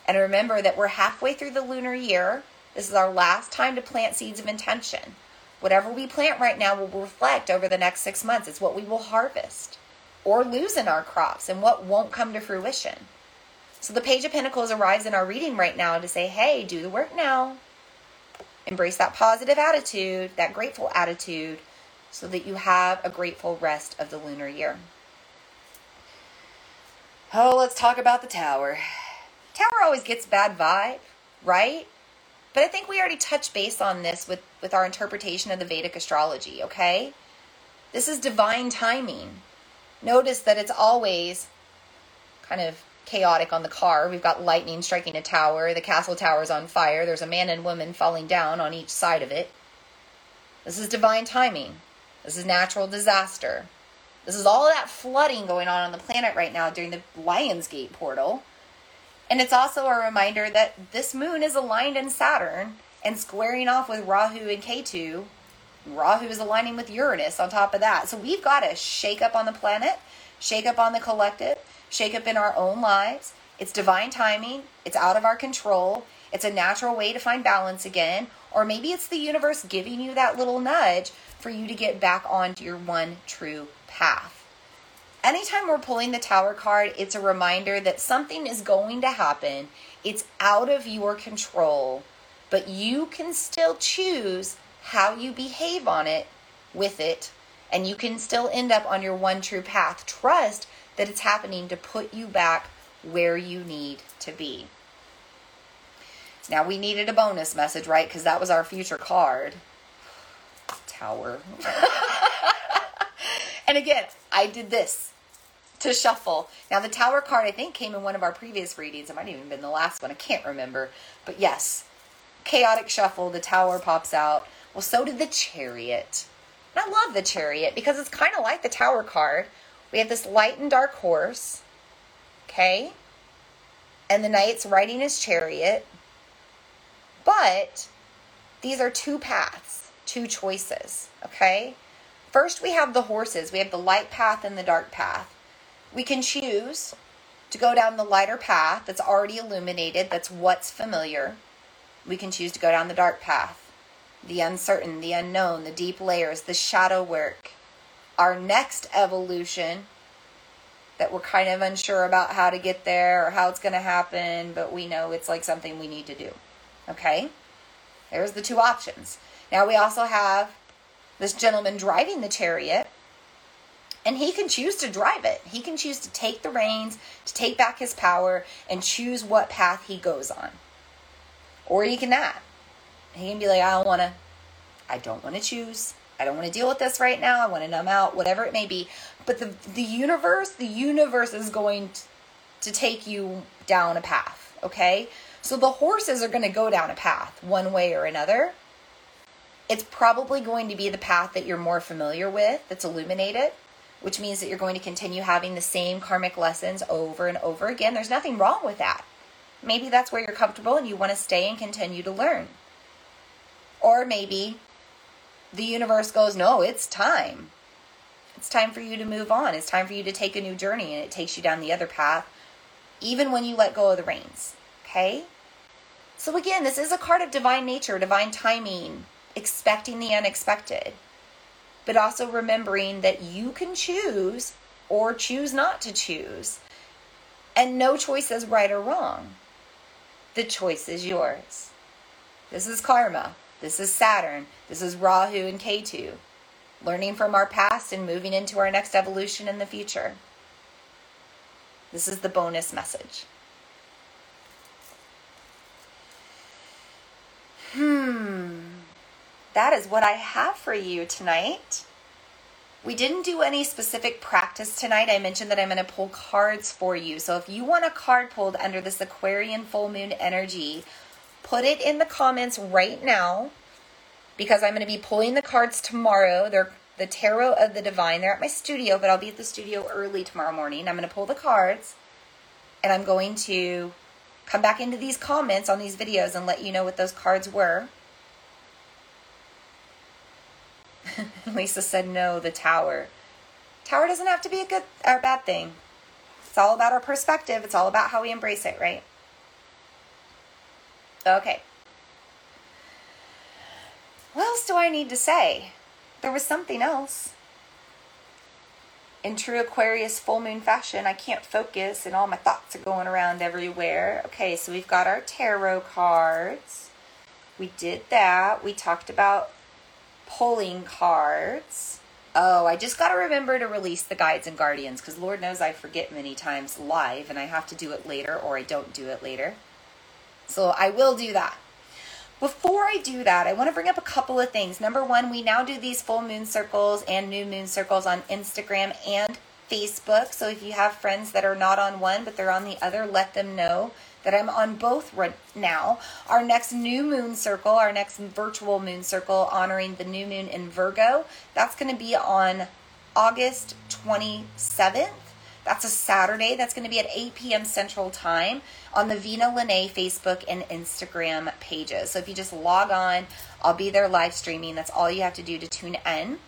And remember that we're halfway through the lunar year. This is our last time to plant seeds of intention. Whatever we plant right now will reflect over the next six months. It's what we will harvest or lose in our crops and what won't come to fruition. So the Page of Pentacles arrives in our reading right now to say, hey, do the work now. Embrace that positive attitude, that grateful attitude, so that you have a grateful rest of the lunar year. Oh, let's talk about the tower. Tower always gets bad vibe, right? But I think we already touched base on this with, with our interpretation of the Vedic astrology, okay? This is divine timing. Notice that it's always kind of chaotic on the car. We've got lightning striking a tower. The castle tower is on fire. There's a man and woman falling down on each side of it. This is divine timing. This is natural disaster. This is all that flooding going on on the planet right now during the Lionsgate portal. And it's also a reminder that this moon is aligned in Saturn and squaring off with Rahu and Ketu. Rahu is aligning with Uranus on top of that. So we've got a shake up on the planet, shake up on the collective, shake up in our own lives. It's divine timing, it's out of our control, it's a natural way to find balance again, or maybe it's the universe giving you that little nudge for you to get back onto your one true path. Anytime we're pulling the tower card, it's a reminder that something is going to happen. It's out of your control, but you can still choose how you behave on it with it, and you can still end up on your one true path. Trust that it's happening to put you back where you need to be. Now, we needed a bonus message, right? Because that was our future card. Tower. and again, I did this to shuffle. Now, the Tower card, I think, came in one of our previous readings. It might have even been the last one. I can't remember. But yes, chaotic shuffle, the Tower pops out. Well, so did the Chariot. And I love the Chariot because it's kind of like the Tower card. We have this light and dark horse, okay? And the knight's riding his chariot. But these are two paths, two choices, okay? First, we have the horses. We have the light path and the dark path. We can choose to go down the lighter path that's already illuminated, that's what's familiar. We can choose to go down the dark path, the uncertain, the unknown, the deep layers, the shadow work. Our next evolution that we're kind of unsure about how to get there or how it's going to happen, but we know it's like something we need to do. Okay? There's the two options. Now we also have this gentleman driving the chariot, and he can choose to drive it. He can choose to take the reins, to take back his power, and choose what path he goes on. Or he can not. He can be like, I don't want to, I don't want to choose. I don't want to deal with this right now. I want to numb out, whatever it may be. But the the universe, the universe is going to take you down a path, okay? So the horses are going to go down a path one way or another. It's probably going to be the path that you're more familiar with, that's illuminated, which means that you're going to continue having the same karmic lessons over and over again. There's nothing wrong with that. Maybe that's where you're comfortable and you want to stay and continue to learn. Or maybe the universe goes, no, it's time. It's time for you to move on. It's time for you to take a new journey, and it takes you down the other path, even when you let go of the reins. Okay? So, again, this is a card of divine nature, divine timing, expecting the unexpected, but also remembering that you can choose or choose not to choose. And no choice is right or wrong. The choice is yours. This is karma. This is Saturn. This is Rahu and Ketu. Learning from our past and moving into our next evolution in the future. This is the bonus message. Hmm. That is what I have for you tonight. We didn't do any specific practice tonight. I mentioned that I'm going to pull cards for you. So if you want a card pulled under this Aquarian full moon energy, put it in the comments right now because I'm going to be pulling the cards tomorrow. They're the Tarot of the Divine. They're at my studio, but I'll be at the studio early tomorrow morning. I'm going to pull the cards and I'm going to come back into these comments on these videos and let you know what those cards were. Lisa said no, the tower. Tower doesn't have to be a good or bad thing. It's all about our perspective. It's all about how we embrace it, right? Okay. What else do I need to say? There was something else. In true Aquarius full moon fashion, I can't focus and all my thoughts are going around everywhere. Okay, so we've got our tarot cards. We did that. We talked about pulling cards. Oh, I just got to remember to release the guides and guardians because Lord knows I forget many times live and I have to do it later or I don't do it later. So I will do that. Before I do that, I want to bring up a couple of things. Number one, we now do these full moon circles and new moon circles on Instagram and Facebook. So if you have friends that are not on one but they're on the other, let them know that I'm on both right now. Our next new moon circle, our next virtual moon circle honoring the new moon in Virgo, that's going to be on August 27th. That's a Saturday. That's going to be at 8 p.m. Central Time on the Vina Lene Facebook and Instagram pages. So if you just log on, I'll be there live streaming. That's all you have to do to tune in.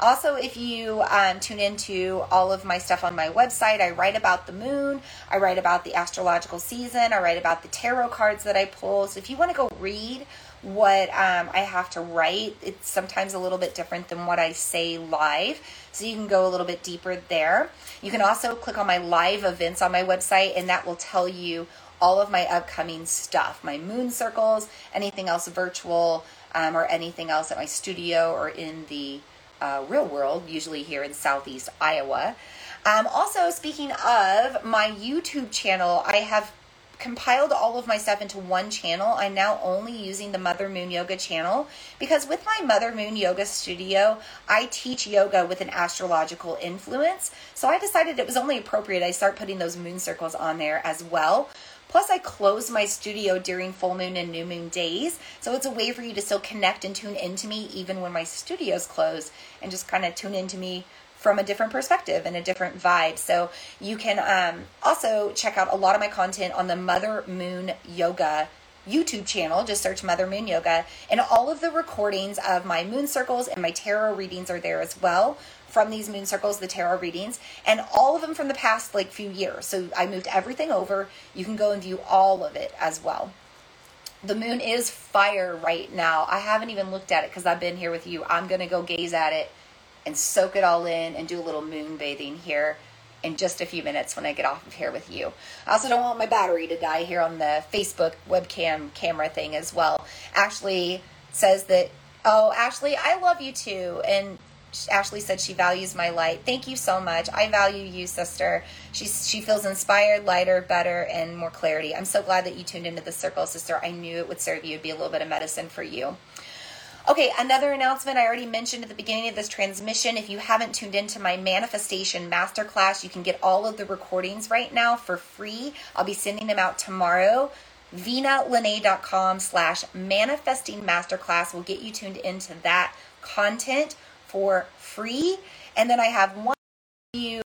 Also, if you um, tune into all of my stuff on my website, I write about the moon, I write about the astrological season, I write about the tarot cards that I pull. So if you want to go read what um, I have to write. It's sometimes a little bit different than what I say live. So you can go a little bit deeper there. You can also click on my live events on my website, and that will tell you all of my upcoming stuff my moon circles, anything else virtual, um, or anything else at my studio or in the uh, real world, usually here in southeast Iowa. Um, also, speaking of my YouTube channel, I have compiled all of my stuff into one channel. I'm now only using the Mother Moon Yoga channel because with my Mother Moon Yoga studio, I teach yoga with an astrological influence. So I decided it was only appropriate I start putting those moon circles on there as well. Plus, I close my studio during full moon and new moon days. So it's a way for you to still connect and tune into me even when my studio's closed and just kind of tune into me from a different perspective and a different vibe. So you can um, also check out a lot of my content on the Mother Moon Yoga YouTube channel. Just search Mother Moon Yoga. And all of the recordings of my moon circles and my tarot readings are there as well from these moon circles, the tarot readings, and all of them from the past like few years. So I moved everything over. You can go and view all of it as well. The moon is fire right now. I haven't even looked at it because I've been here with you. I'm going to go gaze at it and soak it all in and do a little moon bathing here in just a few minutes when I get off of here with you. I also don't want my battery to die here on the Facebook webcam camera thing as well. Ashley says that, oh, Ashley, I love you too. And Ashley said she values my light. Thank you so much. I value you, sister. She's she feels inspired, lighter, better, and more clarity. I'm so glad that you tuned into the circle, sister. I knew it would serve you. It'd be a little bit of medicine for you. Okay, another announcement I already mentioned at the beginning of this transmission. If you haven't tuned into my manifestation masterclass, you can get all of the recordings right now for free. I'll be sending them out tomorrow vinalene.com slash manifesting masterclass will get you tuned into that content for free. And then I have one you.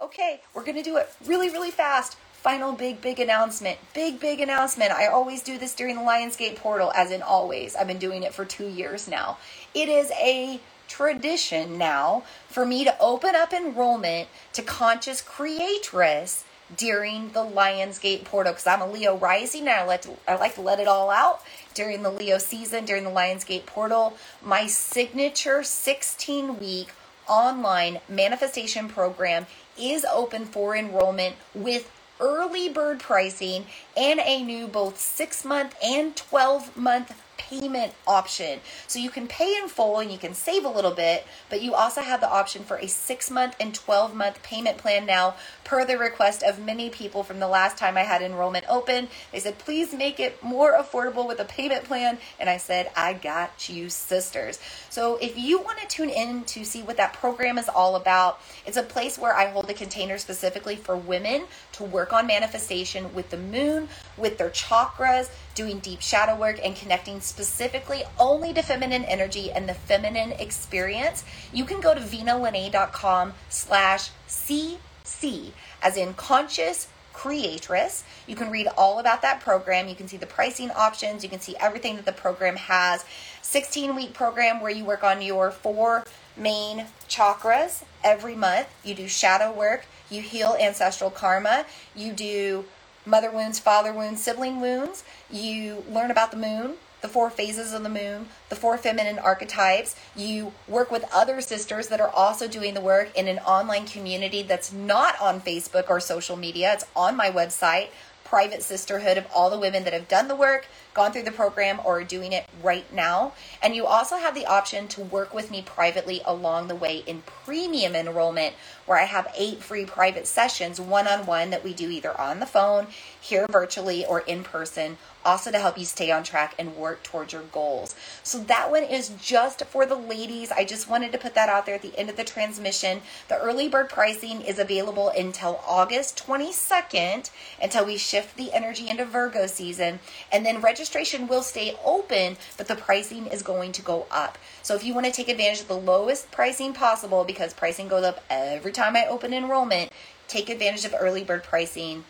Okay, we're going to do it really, really fast. Final big, big announcement. Big, big announcement. I always do this during the Lionsgate portal, as in always. I've been doing it for two years now. It is a tradition now for me to open up enrollment to Conscious Creatress during the Lionsgate portal because I'm a Leo rising and I let to, I like to let it all out during the Leo season during the Lionsgate portal. My signature 16 week online manifestation program is open for enrollment with early bird pricing and a new both 6 month and 12 month payment option. So you can pay in full and you can save a little bit, but you also have the option for a six month and 12 month payment plan now, per the request of many people from the last time I had enrollment open. They said, please make it more affordable with a payment plan. And I said, I got you, sisters. So if you want to tune in to see what that program is all about, it's a place where I hold a container specifically for women to work on manifestation with the moon, with their chakras, doing deep shadow work and connecting specifically only to feminine energy and the feminine experience, you can go to vinalene.com slash CC, as in conscious creatress. You can read all about that program. You can see the pricing options. You can see everything that the program has. 16 week program where you work on your four main chakras every month. You do shadow work. You heal ancestral karma. You do mother wounds, father wounds, sibling wounds. You learn about the moon, the four phases of the moon, the four feminine archetypes. You work with other sisters that are also doing the work in an online community that's not on Facebook or social media. It's on my website, private sisterhood of all the women that have done the work, gone through the program, or are doing it right now. And you also have the option to work with me privately along the way in premium enrollment, where I have eight free private sessions one on one that we do either on the phone, here virtually, or in person also to help you stay on track and work towards your goals. So that one is just for the ladies. I just wanted to put that out there at the end of the transmission. The early bird pricing is available until August 22nd until we shift the energy into Virgo season. And then registration will stay open, but the pricing is going to go up. So if you want to take advantage of the lowest pricing possible because pricing goes up every time I open enrollment, take advantage of early bird pricing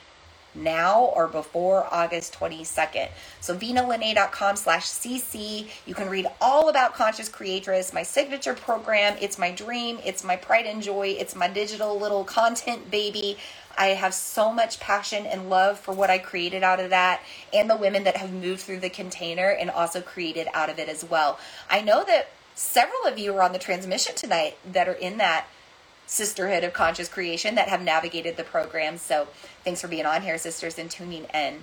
now or before August 22nd. So vinalene.com slash CC. You can read all about Conscious Creatress, my signature program. It's my dream. It's my pride and joy. It's my digital little content baby. I have so much passion and love for what I created out of that and the women that have moved through the container and also created out of it as well. I know that several of you are on the transmission tonight that are in that sisterhood of conscious creation that have navigated the program. So thanks for being on here, sisters, and tuning in.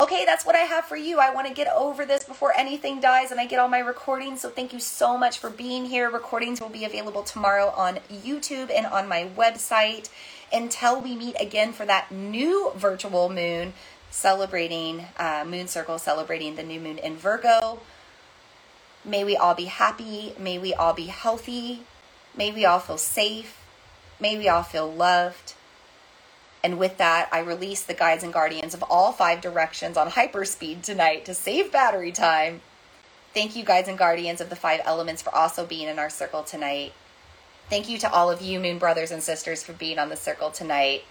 Okay, that's what I have for you. I want to get over this before anything dies and I get all my recordings. So thank you so much for being here. Recordings will be available tomorrow on YouTube and on my website. Until we meet again for that new virtual moon celebrating uh, moon circle, celebrating the new moon in Virgo. May we all be happy. May we all be healthy. May we all feel safe. May we all feel loved. And with that, I release the guides and guardians of all five directions on hyperspeed tonight to save battery time. Thank you, guides and guardians of the five elements, for also being in our circle tonight. Thank you to all of you, Moon brothers and sisters, for being on the circle tonight.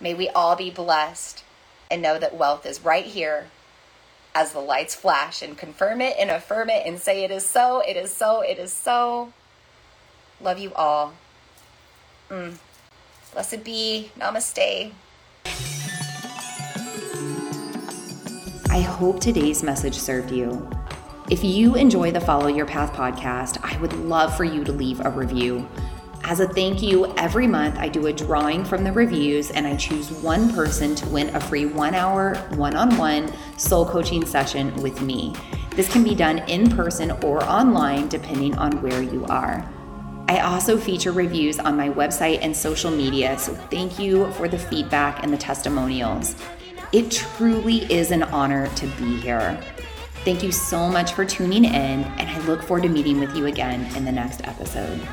May we all be blessed and know that wealth is right here as the lights flash and confirm it and affirm it and say, It is so, it is so, it is so. Love you all. Mm. Blessed be. Namaste. I hope today's message served you. If you enjoy the Follow Your Path podcast, I would love for you to leave a review. As a thank you, every month I do a drawing from the reviews and I choose one person to win a free one hour, one on one soul coaching session with me. This can be done in person or online depending on where you are. I also feature reviews on my website and social media, so thank you for the feedback and the testimonials. It truly is an honor to be here. Thank you so much for tuning in, and I look forward to meeting with you again in the next episode.